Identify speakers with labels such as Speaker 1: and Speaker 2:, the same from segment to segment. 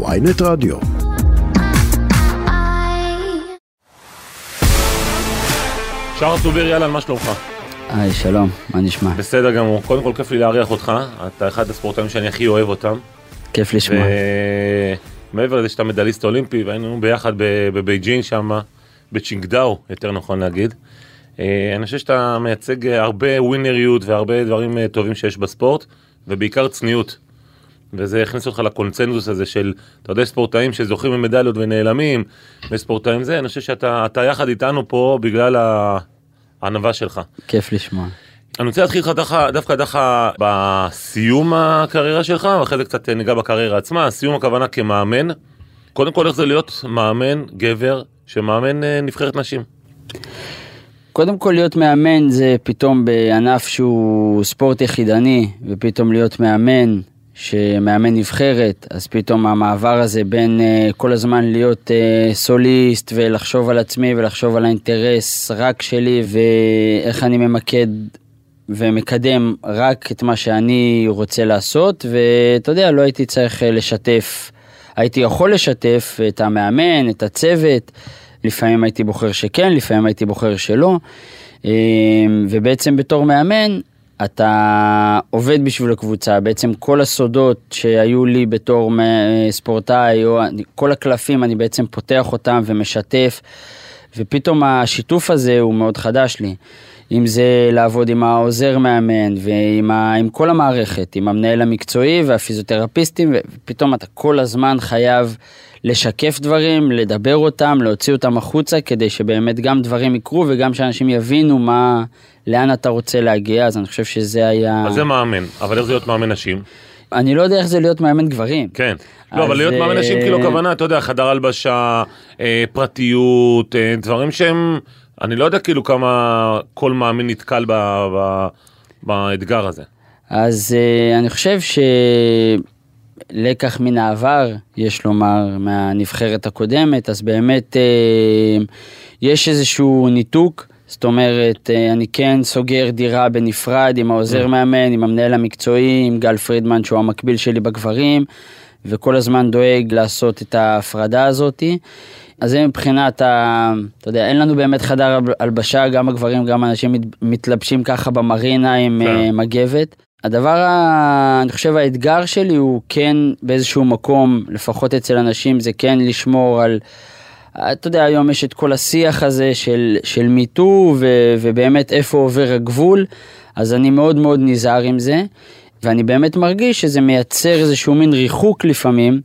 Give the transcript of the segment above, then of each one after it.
Speaker 1: ויינט רדיו.
Speaker 2: שחר צובר, יאללה, מה שלומך?
Speaker 3: היי, שלום, מה נשמע?
Speaker 2: בסדר גמור. קודם כל, כיף לי לארח אותך. אתה אחד הספורטאים שאני הכי אוהב אותם.
Speaker 3: כיף לשמוע.
Speaker 2: ומעבר לזה שאתה מדליסט אולימפי, והיינו ביחד בבייג'ין שם, בצ'ינגדאו, יותר נכון להגיד. אה, אני חושב שאתה מייצג הרבה ווינריות והרבה דברים אה, טובים שיש בספורט, ובעיקר צניעות. וזה הכניס אותך לקונצנזוס הזה של, אתה יודע, ספורטאים שזוכים במדליות ונעלמים, וספורטאים זה, אני חושב שאתה אתה יחד איתנו פה בגלל הענווה שלך.
Speaker 3: כיף לשמוע.
Speaker 2: אני רוצה להתחיל איתך דווקא, דווקא דווקא בסיום הקריירה שלך, ואחרי זה קצת ניגע בקריירה עצמה, סיום הכוונה כמאמן. קודם כל איך זה להיות מאמן גבר שמאמן אה, נבחרת נשים.
Speaker 3: קודם כל להיות מאמן זה פתאום בענף שהוא ספורט יחידני, ופתאום להיות מאמן שמאמן נבחרת, אז פתאום המעבר הזה בין uh, כל הזמן להיות uh, סוליסט ולחשוב על עצמי ולחשוב על האינטרס רק שלי ואיך אני ממקד ומקדם רק את מה שאני רוצה לעשות, ואתה יודע, לא הייתי צריך uh, לשתף, הייתי יכול לשתף את המאמן, את הצוות, לפעמים הייתי בוחר שכן, לפעמים הייתי בוחר שלא, ובעצם בתור מאמן, אתה עובד בשביל הקבוצה, בעצם כל הסודות שהיו לי בתור ספורטאי, או כל הקלפים, אני בעצם פותח אותם ומשתף, ופתאום השיתוף הזה הוא מאוד חדש לי. אם זה לעבוד עם העוזר מאמן ועם ה, עם כל המערכת, עם המנהל המקצועי והפיזיותרפיסטים, ופתאום אתה כל הזמן חייב לשקף דברים, לדבר אותם, להוציא אותם החוצה, כדי שבאמת גם דברים יקרו וגם שאנשים יבינו מה, לאן אתה רוצה להגיע, אז אני חושב שזה היה...
Speaker 2: אז זה מאמן, אבל איך זה להיות מאמן נשים?
Speaker 3: אני לא יודע איך זה להיות מאמן גברים.
Speaker 2: כן. לא, אבל להיות מאמן נשים, כאילו, הכוונה, אתה יודע, חדר הלבשה, אה, פרטיות, אה, דברים שהם, אני לא יודע כאילו כמה כל מאמין נתקל באתגר הזה.
Speaker 3: אז אה, אני חושב שלקח מן העבר, יש לומר, מהנבחרת הקודמת, אז באמת יש איזשהו ניתוק. זאת אומרת, אה, אני כן סוגר דירה בנפרד עם העוזר mm. מאמן, עם המנהל המקצועי, עם גל פרידמן שהוא המקביל שלי בגברים, וכל הזמן דואג לעשות את ההפרדה הזאתי. אז זה מבחינת ה... אתה יודע, אין לנו באמת חדר הלבשה, גם הגברים, גם אנשים מתלבשים ככה במרינה עם כן. אה, מגבת. הדבר, ה... אני חושב האתגר שלי הוא כן באיזשהו מקום, לפחות אצל אנשים, זה כן לשמור על אתה יודע, היום יש את כל השיח הזה של, של מיטו ובאמת איפה עובר הגבול, אז אני מאוד מאוד נזהר עם זה, ואני באמת מרגיש שזה מייצר איזשהו מין ריחוק לפעמים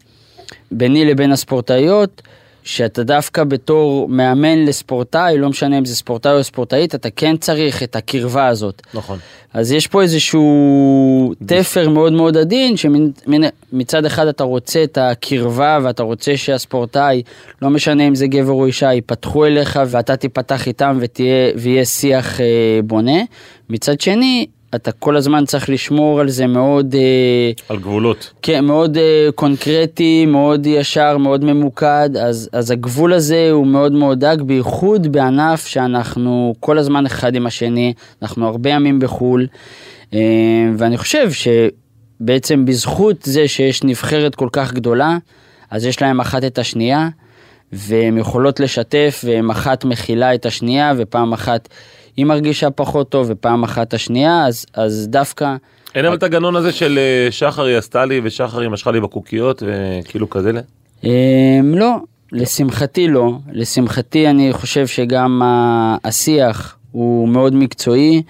Speaker 3: ביני לבין הספורטאיות, שאתה דווקא בתור מאמן לספורטאי, לא משנה אם זה ספורטאי או ספורטאית, אתה כן צריך את הקרבה הזאת.
Speaker 2: נכון.
Speaker 3: אז יש פה איזשהו תפר מאוד מאוד עדין, שמצד אחד אתה רוצה את הקרבה ואתה רוצה שהספורטאי, לא משנה אם זה גבר או אישה, ייפתחו אליך ואתה תיפתח איתם ותהיה, ויהיה שיח אה, בונה. מצד שני, אתה כל הזמן צריך לשמור על זה מאוד... אה,
Speaker 2: על גבולות.
Speaker 3: כן, מאוד אה, קונקרטי, מאוד ישר, מאוד ממוקד, אז, אז הגבול הזה הוא מאוד מאוד דק, בייחוד בענף שאנחנו כל הזמן אחד עם השני, אנחנו הרבה ימים בחו"ל, אה, ואני חושב שבעצם בזכות זה שיש נבחרת כל כך גדולה, אז יש להם אחת את השנייה, והן יכולות לשתף, והן אחת מכילה את השנייה, ופעם אחת... היא מרגישה פחות טוב ופעם אחת השנייה, אז, אז דווקא...
Speaker 2: אין אבל את הגנון הזה של אה, שחר היא עשתה לי ושחר היא משכה לי בקוקיות וכאילו כזה?
Speaker 3: אמ, לא, לשמחתי לא. לשמחתי אני חושב שגם השיח הוא מאוד מקצועי,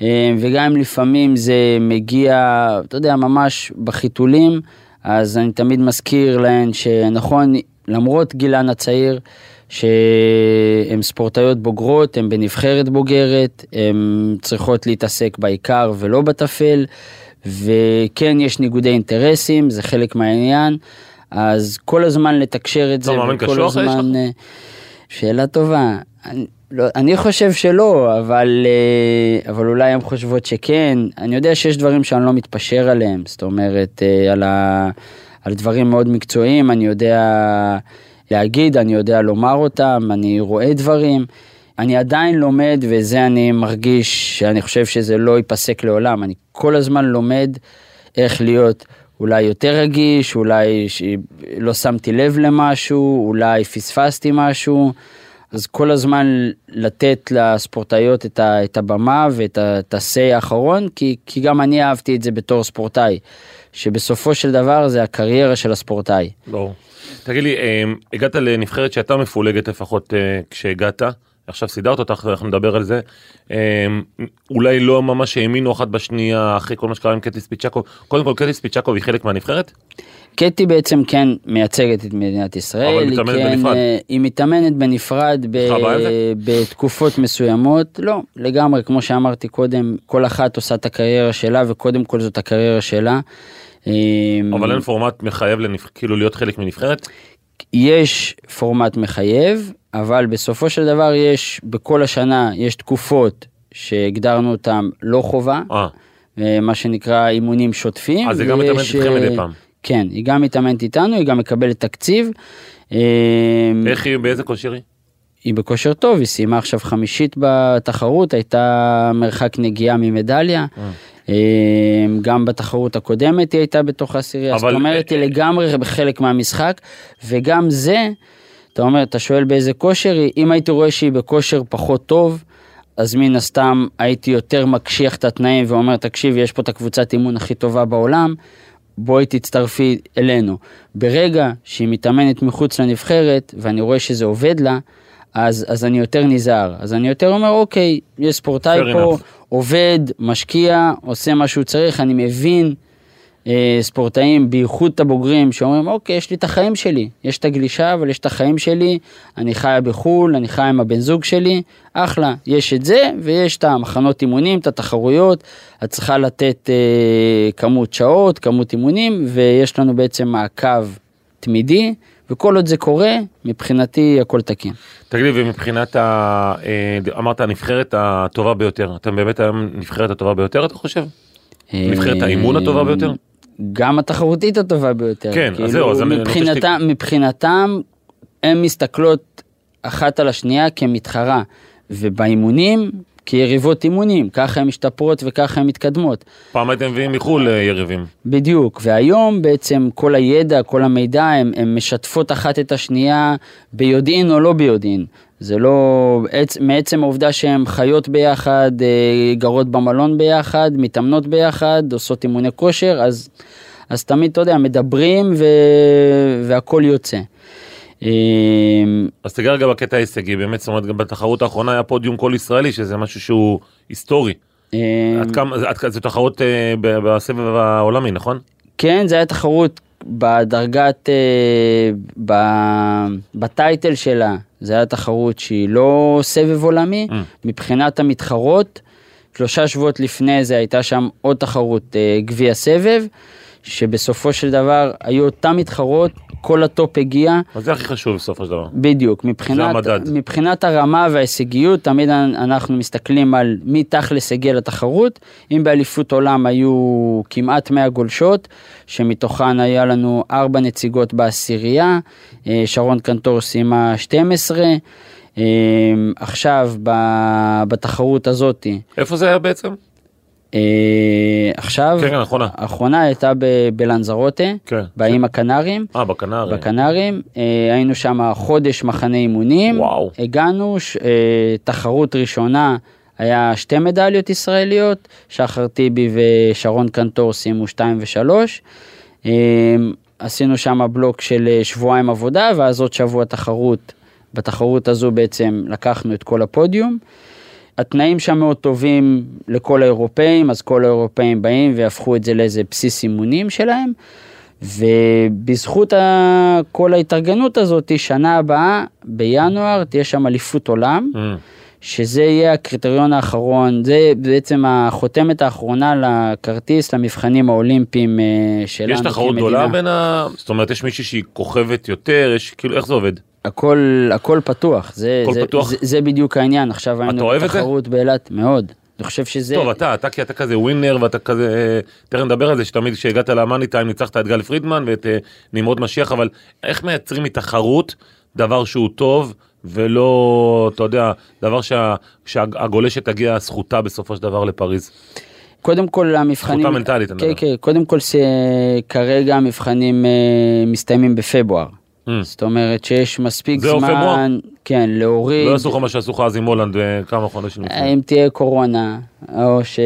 Speaker 3: אמ, וגם אם לפעמים זה מגיע, אתה יודע, ממש בחיתולים, אז אני תמיד מזכיר להן שנכון, למרות גילן הצעיר, שהן ספורטאיות בוגרות, הן בנבחרת בוגרת, הן צריכות להתעסק בעיקר ולא בטפל, וכן יש ניגודי אינטרסים, זה חלק מהעניין, אז כל הזמן לתקשר את זה,
Speaker 2: לא, יש לך? אה,
Speaker 3: שאלה טובה. לא, אני חושב שלא, אבל, אה, אבל אולי הן חושבות שכן. אני יודע שיש דברים שאני לא מתפשר עליהם, זאת אומרת, אה, על, ה, על דברים מאוד מקצועיים, אני יודע... להגיד, אני יודע לומר אותם, אני רואה דברים. אני עדיין לומד, וזה אני מרגיש שאני חושב שזה לא ייפסק לעולם. אני כל הזמן לומד איך להיות אולי יותר רגיש, אולי. לא שמתי לב למשהו, אולי פספסתי משהו. אז כל הזמן לתת לספורטאיות את, ה, את הבמה ואת ה-say האחרון, כי, כי גם אני אהבתי את זה בתור ספורטאי, שבסופו של דבר זה הקריירה של הספורטאי.
Speaker 2: ברור. תגיד לי, אמ, הגעת לנבחרת שהייתה מפולגת לפחות אה, כשהגעת, עכשיו סידרת אותך, אנחנו נדבר על זה. אמ, אולי לא ממש האמינו אחת בשנייה אחרי כל מה שקרה עם קטיס פיצ'קו. קודם כל קטיס פיצ'קו היא חלק מהנבחרת?
Speaker 3: קטי בעצם כן מייצגת את מדינת ישראל,
Speaker 2: אבל מתאמנת
Speaker 3: כן,
Speaker 2: בנפרד.
Speaker 3: אה, היא מתאמנת בנפרד ב? בתקופות מסוימות, לא, לגמרי, כמו שאמרתי קודם, כל אחת עושה את הקריירה שלה וקודם כל זאת הקריירה שלה. אה,
Speaker 2: אבל אין פורמט מחייב לנבח... כאילו להיות חלק מנבחרת?
Speaker 3: יש פורמט מחייב, אבל בסופו של דבר יש, בכל השנה יש תקופות שהגדרנו אותם לא חובה,
Speaker 2: אה,
Speaker 3: אה, מה שנקרא אימונים שוטפים.
Speaker 2: אז היא גם מתאמנת איתכם
Speaker 3: אה,
Speaker 2: מדי פעם.
Speaker 3: כן, היא גם מתאמנת איתנו, היא גם מקבלת תקציב. אה,
Speaker 2: איך היא, באיזה כושר היא?
Speaker 3: היא בכושר טוב, היא סיימה עכשיו חמישית בתחרות, הייתה מרחק נגיעה ממדליה.
Speaker 2: אה.
Speaker 3: אה, גם בתחרות הקודמת היא הייתה בתוך העשירייה, זאת
Speaker 2: אבל-
Speaker 3: אומרת היא לגמרי חלק מהמשחק, וגם זה, אתה אומר, אתה שואל באיזה כושר היא, אם הייתי רואה שהיא בכושר פחות טוב, אז מן הסתם הייתי יותר מקשיח את התנאים ואומר, תקשיב, יש פה את הקבוצת אימון הכי טובה בעולם, בואי תצטרפי אלינו. ברגע שהיא מתאמנת מחוץ לנבחרת, ואני רואה שזה עובד לה, אז, אז אני יותר נזהר. אז אני יותר אומר, אוקיי, יש ספורטאי פה,
Speaker 2: enough.
Speaker 3: עובד, משקיע, עושה מה שהוא צריך, אני מבין אה, ספורטאים, בייחוד את הבוגרים, שאומרים, אוקיי, יש לי את החיים שלי, יש את הגלישה, אבל יש את החיים שלי, אני חיה בחו"ל, אני חיה עם הבן זוג שלי, אחלה, יש את זה, ויש את המחנות אימונים, את התחרויות, את צריכה לתת אה, כמות שעות, כמות אימונים, ויש לנו בעצם מעקב תמידי, וכל עוד זה קורה, מבחינתי הכל תקין.
Speaker 2: תגיד לי, ומבחינת ה... אה, אמרת הנבחרת הטובה ביותר, אתם באמת היום נבחרת הטובה ביותר, אתה חושב? נבחרת האימון הטובה ביותר?
Speaker 3: גם התחרותית הטובה ביותר.
Speaker 2: כן, אז
Speaker 3: כאילו,
Speaker 2: זהו, אז אני- רוצה
Speaker 3: מבחינתם, מבחינתם, הן מסתכלות אחת על השנייה כמתחרה, ובאימונים, כיריבות אימונים, ככה הן משתפרות וככה הן מתקדמות.
Speaker 2: פעם הייתם מביאים מחו"ל אה, יריבים.
Speaker 3: בדיוק, והיום בעצם כל הידע, כל המידע, הן משתפות אחת את השנייה ביודעין או לא ביודעין. זה לא, עצ- מעצם העובדה שהן חיות ביחד, אה, גרות במלון ביחד, מתאמנות ביחד, עושות אימוני כושר, אז, אז תמיד, אתה יודע, מדברים ו... והכל יוצא. אה,
Speaker 2: אז תיגע רגע בקטע ההישגי, באמת, זאת אומרת, גם בתחרות האחרונה היה פודיום כל ישראלי, שזה משהו שהוא היסטורי.
Speaker 3: אה,
Speaker 2: עד כמה, זו תחרות אה, בסבב העולמי, נכון?
Speaker 3: כן, זה היה תחרות בדרגת, אה, ב, ב title שלה, זה היה תחרות שהיא לא סבב עולמי,
Speaker 2: Mm.
Speaker 3: מבחינת המתחרות, שלושה שבועות לפני זה הייתה שם עוד תחרות, אה, גביע סבב, שבסופו של דבר היו אותן מתחרות, כל הטופ הגיע,
Speaker 2: אז זה הכי חשוב בסופו של דבר.
Speaker 3: בדיוק, מבחינת. מבחינת הרמה וההישגיות, תמיד אנחנו מסתכלים על מי תכלס הגיע לתחרות. אם באליפות עולם היו כמעט 100 גולשות, שמתוכן היה לנו 4 נציגות בעשירייה, אה, שרון קנטור סיימה 12. אה, עכשיו בתחרות הזאתי,
Speaker 2: איפה זה היה בעצם?
Speaker 3: אה, עכשיו,
Speaker 2: כן, כן, האחרונה.
Speaker 3: הייתה בלנזרוטה,
Speaker 2: כן.
Speaker 3: באיים הקנריים.
Speaker 2: אה, בכנר.
Speaker 3: בקנרים, אה, היינו שם חודש מחנה אימונים,
Speaker 2: וואו.
Speaker 3: הגענו, ש, אה, תחרות ראשונה היה שתי מדליות ישראליות, שחר טיבי ושרון קנטור סיימו 2 ו-3. אה, עשינו שם בלוק של אה, שבועיים עבודה, ואז עוד שבוע תחרות. בתחרות הזו בעצם לקחנו את כל הפודיום. התנאים שם מאוד טובים לכל האירופאים, אז כל האירופאים באים והפכו את זה לאיזה בסיס אימונים שלהם. ובזכות ה... כל ההתארגנות הזאת, שנה הבאה, בינואר, תהיה שם אליפות עולם,
Speaker 2: Mm.
Speaker 3: שזה יהיה הקריטריון האחרון, זה בעצם החותמת האחרונה לכרטיס למבחנים האולימפיים אה, שלנו
Speaker 2: יש תחרות
Speaker 3: כמדינה.
Speaker 2: גדולה בין ה... זאת אומרת, יש מישהי שהיא כוכבת יותר, יש כאילו, איך זה עובד?
Speaker 3: הכל, הכל פתוח, זה,
Speaker 2: הכל
Speaker 3: זה,
Speaker 2: פתוח?
Speaker 3: זה, זה בדיוק העניין, עכשיו היינו? בתחרות באילת, מאוד. אני חושב שזה...
Speaker 2: טוב, אתה, אתה כי אתה כזה ווינר ואתה כזה, אה, תכף נדבר על זה, שתמיד כשהגעת למאני טיים ניצחת את גל פרידמן ואת אה, נמרוד משיח, אבל איך מייצרים מתחרות דבר שהוא טוב ולא, אתה יודע, דבר שה- שהגולשת תגיע זכותה בסופו של דבר לפריז.
Speaker 3: קודם כל המבחנים,
Speaker 2: זכותה מנטלית, אני
Speaker 3: כן,
Speaker 2: מדבר.
Speaker 3: כן, קודם כל זה, כרגע המבחנים אה, מסתיימים בפברואר.
Speaker 2: Mm.
Speaker 3: זאת אומרת שיש מספיק זמן? כן, להוריד,
Speaker 2: לא יעשו לך מה שעשו לך אז עם הולנד אה, כמה חודשים לפני.
Speaker 3: אם תהיה קורונה, או ש...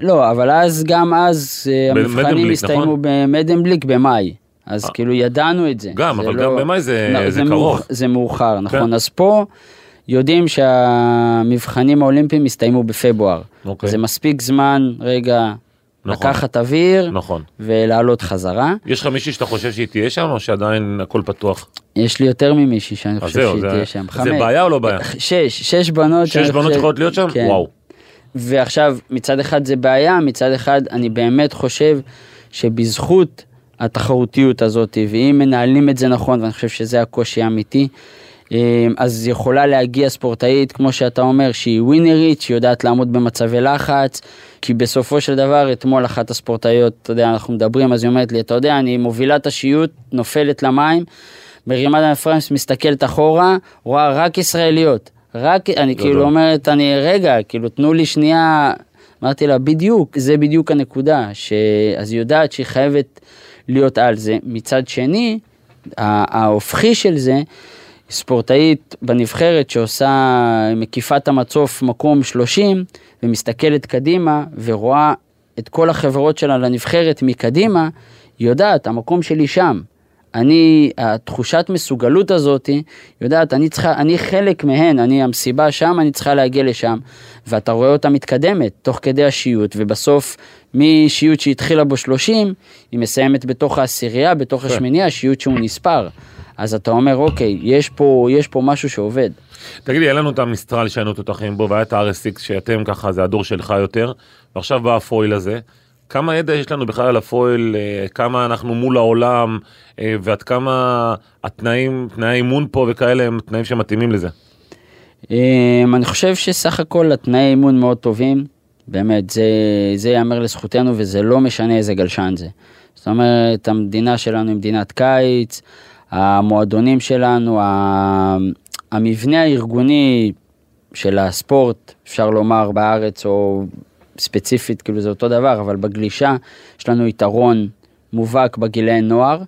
Speaker 3: לא, אבל אז, גם אז אה, המבחנים הסתיימו
Speaker 2: נכון?
Speaker 3: במדנבליק במאי. אז
Speaker 2: אה.
Speaker 3: כאילו ידענו את זה.
Speaker 2: גם,
Speaker 3: זה
Speaker 2: אבל
Speaker 3: לא-
Speaker 2: גם במאי זה-
Speaker 3: לא,
Speaker 2: זה
Speaker 3: מאוח-
Speaker 2: קרוב.
Speaker 3: זה מאוחר, נכון.
Speaker 2: כן.
Speaker 3: אז פה יודעים שהמבחנים האולימפיים הסתיימו בפברואר.
Speaker 2: אוקיי.
Speaker 3: זה מספיק זמן, רגע,
Speaker 2: נכון.
Speaker 3: לקחת אוויר
Speaker 2: נכון.
Speaker 3: ולעלות חזרה.
Speaker 2: יש לך מישהי שאתה חושב שהיא תהיה שם, או שעדיין הכל פתוח?
Speaker 3: יש לי יותר ממישהי שאני חושב
Speaker 2: זהו,
Speaker 3: שהיא
Speaker 2: זה-
Speaker 3: תהיה שם.
Speaker 2: זה
Speaker 3: חמש.
Speaker 2: בעיה או לא בעיה?
Speaker 3: שש, שש בנות.
Speaker 2: שש בנות
Speaker 3: חושב-
Speaker 2: יכולות להיות שם?
Speaker 3: כן.
Speaker 2: וואו.
Speaker 3: ועכשיו, מצד אחד זה בעיה, מצד אחד אני באמת חושב שבזכות התחרותיות הזאת, ואם מנהלים את זה נכון, ואני חושב שזה הקושי האמיתי, אה, אז יכולה להגיע ספורטאית, כמו שאתה אומר, שהיא ווינרית, שהיא יודעת לעמוד במצבי לחץ, כי בסופו של דבר, אתמול אחת הספורטאיות, אתה יודע, אנחנו מדברים, אז היא אומרת לי, אתה יודע, אני מובילה את השיוט, נופלת למים, מרימה את הפריימס, מסתכלת אחורה, רואה רק ישראליות. רק, אני
Speaker 2: גדול.
Speaker 3: כאילו אומרת, אני, רגע, כאילו, תנו לי שנייה, אמרתי לה, בדיוק, זה בדיוק הנקודה, ש... אז היא יודעת שהיא חייבת להיות על זה. מצד שני, ההופכי של זה, ספורטאית בנבחרת שעושה, מקיפה את המצוף מקום 30, ומסתכלת קדימה, ורואה את כל החברות שלה לנבחרת מקדימה, היא יודעת, המקום שלי שם. אני, התחושת מסוגלות הזאת, יודעת, אני צריכה, אני חלק מהן, אני המסיבה שם, אני צריכה להגיע לשם. ואתה רואה אותה מתקדמת, תוך כדי השיוט, ובסוף, משיוט שהתחילה בו 30, היא מסיימת בתוך העשירייה, בתוך השמינייה, שיוט שהוא נספר. אז אתה אומר, אוקיי, יש פה, יש פה משהו שעובד.
Speaker 2: תגידי, היה לנו את המסטרל שהיינו תותחים בו, והיה את ה-RSX שאתם ככה, זה הדור שלך יותר, ועכשיו בא הפויל הזה. כמה ידע יש לנו בכלל על הפויל, אה, כמה אנחנו מול העולם, אה, ועד כמה התנאים, תנאי האימון פה וכאלה הם תנאים שמתאימים לזה.
Speaker 3: אמ, אני חושב שסך הכל התנאי אימון מאוד טובים, באמת, זה, זה ייאמר לזכותנו וזה לא משנה איזה גלשן זה. זאת אומרת, המדינה שלנו היא מדינת קיץ, המועדונים שלנו, המבנה הארגוני של הספורט, אפשר לומר בארץ או ספציפית, כאילו זה אותו דבר, אבל בגלישה יש לנו יתרון מובהק בגילי נוער.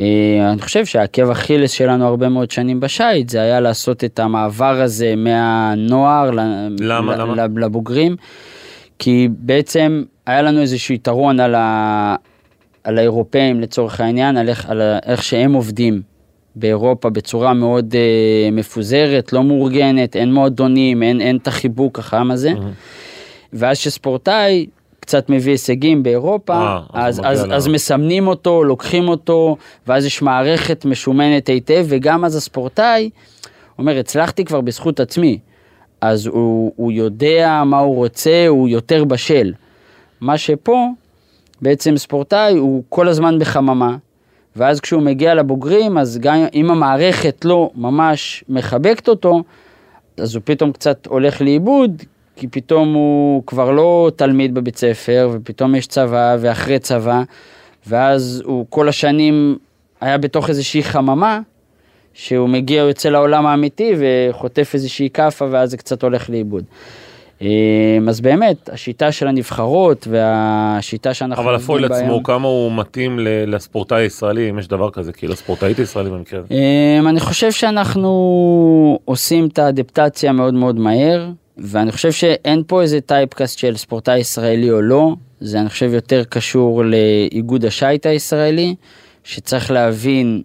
Speaker 3: אה, אני חושב שהעקב אכילס שלנו הרבה מאוד שנים בשייט זה היה לעשות את המעבר הזה מהנוער
Speaker 2: למה? למה?
Speaker 3: לבוגרים, כי בעצם היה לנו איזשהו יתרון על, ה... על האירופאים לצורך העניין, על איך, על איך שהם עובדים באירופה בצורה מאוד אה, מפוזרת, לא מאורגנת, אין מועדונים, אין, אין את החיבוק החם הזה. ואז שספורטאי קצת מביא הישגים באירופה,
Speaker 2: אה, אז
Speaker 3: אז, אז, אז מסמנים אותו, לוקחים אותו, ואז יש מערכת משומנת היטב, וגם אז הספורטאי אומר, הצלחתי כבר בזכות עצמי. אז הוא, הוא יודע מה הוא רוצה, הוא יותר בשל. מה שפה, בעצם ספורטאי הוא כל הזמן בחממה, ואז כשהוא מגיע לבוגרים, אז גם אם המערכת לא ממש מחבקת אותו, אז הוא פתאום קצת הולך לאיבוד, כי פתאום הוא כבר לא תלמיד בבית ספר, ופתאום יש צבא, ואחרי צבא, ואז הוא כל השנים היה בתוך איזושהי חממה, שהוא מגיע, הוא יוצא לעולם האמיתי וחוטף איזושהי כאפה, ואז זה קצת הולך לאיבוד. אמ, אז באמת, השיטה של הנבחרות והשיטה שאנחנו
Speaker 2: אבל
Speaker 3: בה
Speaker 2: עצמו,
Speaker 3: היום-
Speaker 2: כמה הוא מתאים לספורטאי הישראלי, אם יש דבר כזה, כאילו ספורטאית ישראלי במקרה הזה.
Speaker 3: אמ, אני חושב שאנחנו עושים את האדפטציה מאוד מאוד מהר, ואני חושב שאין פה איזה טייפקאסט של ספורטאי ישראלי או לא, זה אני חושב יותר קשור לאיגוד השייט הישראלי, שצריך להבין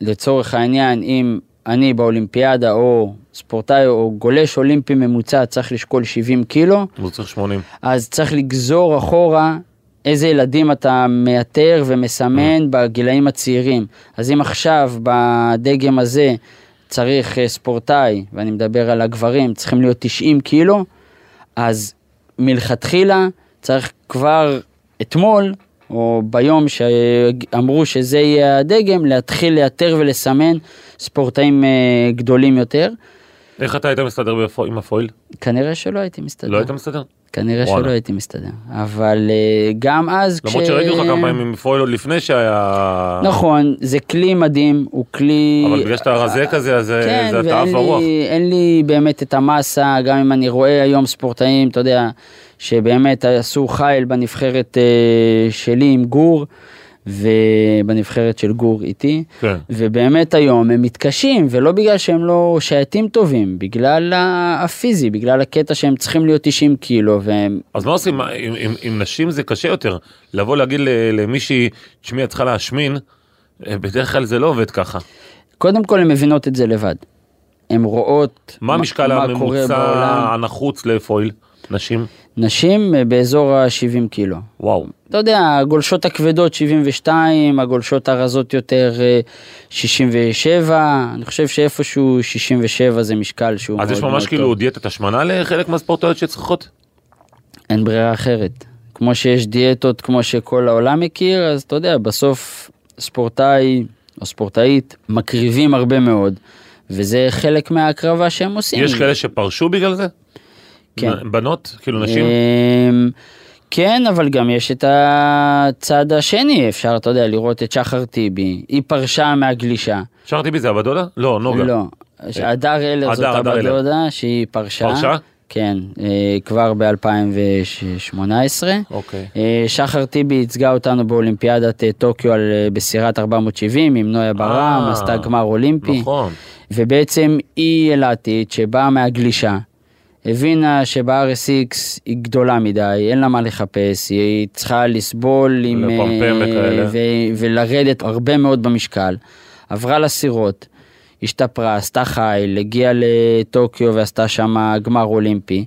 Speaker 3: לצורך העניין אם אני באולימפיאדה או ספורטאי או גולש אולימפי ממוצע צריך לשקול 70 קילו,
Speaker 2: הוא צריך 80.
Speaker 3: אז צריך לגזור אחורה איזה ילדים אתה מאתר ומסמן בגילאים הצעירים. אז אם עכשיו בדגם הזה צריך אה, ספורטאי, ואני מדבר על הגברים, צריכים להיות 90 קילו, אז מלכתחילה צריך כבר אתמול, או ביום שאמרו שזה יהיה הדגם, להתחיל לאתר ולסמן ספורטאים אה, גדולים יותר.
Speaker 2: איך אתה היית מסתדר בפו- עם הפויל?
Speaker 3: כנראה שלא הייתי מסתדר.
Speaker 2: לא היית מסתדר?
Speaker 3: כנראה
Speaker 2: וואלה.
Speaker 3: שלא הייתי מסתדר. אבל אה, גם אז
Speaker 2: למרות שראיתי אותך כמה פעמים עם פרויל עוד לפני שהיה...
Speaker 3: נכון, זה כלי מדהים, הוא כלי...
Speaker 2: אבל בגלל שאתה רזה כזה, אז
Speaker 3: כן,
Speaker 2: זה אתה
Speaker 3: ואין
Speaker 2: עף הרוח.
Speaker 3: לי, אין לי באמת את המסה, גם אם אני רואה היום ספורטאים, אתה יודע, שבאמת עשו חייל בנבחרת אה, שלי עם גור, ובנבחרת של גור איתי,
Speaker 2: כן.
Speaker 3: ובאמת היום הם מתקשים, ולא בגלל שהם לא שייטים טובים, בגלל הפיזי, בגלל הקטע שהם צריכים להיות 90 קילו, והם...
Speaker 2: אז מה עושים, מה, עם, עם, עם נשים זה קשה יותר, לבוא להגיד למישהי, תשמעי, את צריכה להשמין, אה, בדרך כלל זה לא עובד ככה.
Speaker 3: קודם כל הן מבינות את זה לבד. הן רואות
Speaker 2: מה המשקל
Speaker 3: קורה
Speaker 2: הממוצע
Speaker 3: בעולם.
Speaker 2: הנחוץ לפויל, נשים?
Speaker 3: נשים אה, באזור ה-70 קילו.
Speaker 2: וואו.
Speaker 3: אתה יודע, הגולשות הכבדות 72, הגולשות הרזות יותר אה, 67, אני חושב שאיפשהו 67 זה משקל שהוא
Speaker 2: אז
Speaker 3: מאוד
Speaker 2: יש
Speaker 3: מאוד
Speaker 2: ממש
Speaker 3: טוב.
Speaker 2: כאילו דיאטת השמנה לחלק מהספורטאיות שצריכות?
Speaker 3: אין ברירה אחרת. כמו שיש דיאטות כמו שכל העולם מכיר, אז אתה יודע, בסוף ספורטאי או ספורטאית מקריבים הרבה מאוד, וזה חלק מההקרבה שהם עושים.
Speaker 2: יש כאלה שפרשו בגלל זה?
Speaker 3: כן.
Speaker 2: בנות? כאילו נשים?
Speaker 3: אמ, כן, אבל גם יש את הצד השני, אפשר, אתה יודע, לראות את שחר טיבי, היא פרשה מהגלישה.
Speaker 2: שרתי בי זה הבת דודה? לא, נוגה.
Speaker 3: לא, הדר אלר זאת הבת. דודה שהיא פרשה.
Speaker 2: פרשה?
Speaker 3: כן, אה, כבר ב-2018.
Speaker 2: אוקיי.
Speaker 3: שחר טיבי ייצגה אותנו באולימפיאדת אה, טוקיו על, אה, בסירת 470 עם נויה ברם,
Speaker 2: אה,
Speaker 3: עשתה גמר אולימפי.
Speaker 2: נכון.
Speaker 3: ובעצם היא אילתית שבאה מהגלישה, הבינה שב-RSX היא גדולה מדי, אין לה מה לחפש, היא צריכה לסבול עם...
Speaker 2: לפמפם
Speaker 3: אה,
Speaker 2: וכאלה.
Speaker 3: ו- ולרדת הרבה מאוד במשקל. עברה לסירות, השתפרה, עשתה חייל, הגיעה לטוקיו ועשתה שם גמר אולימפי.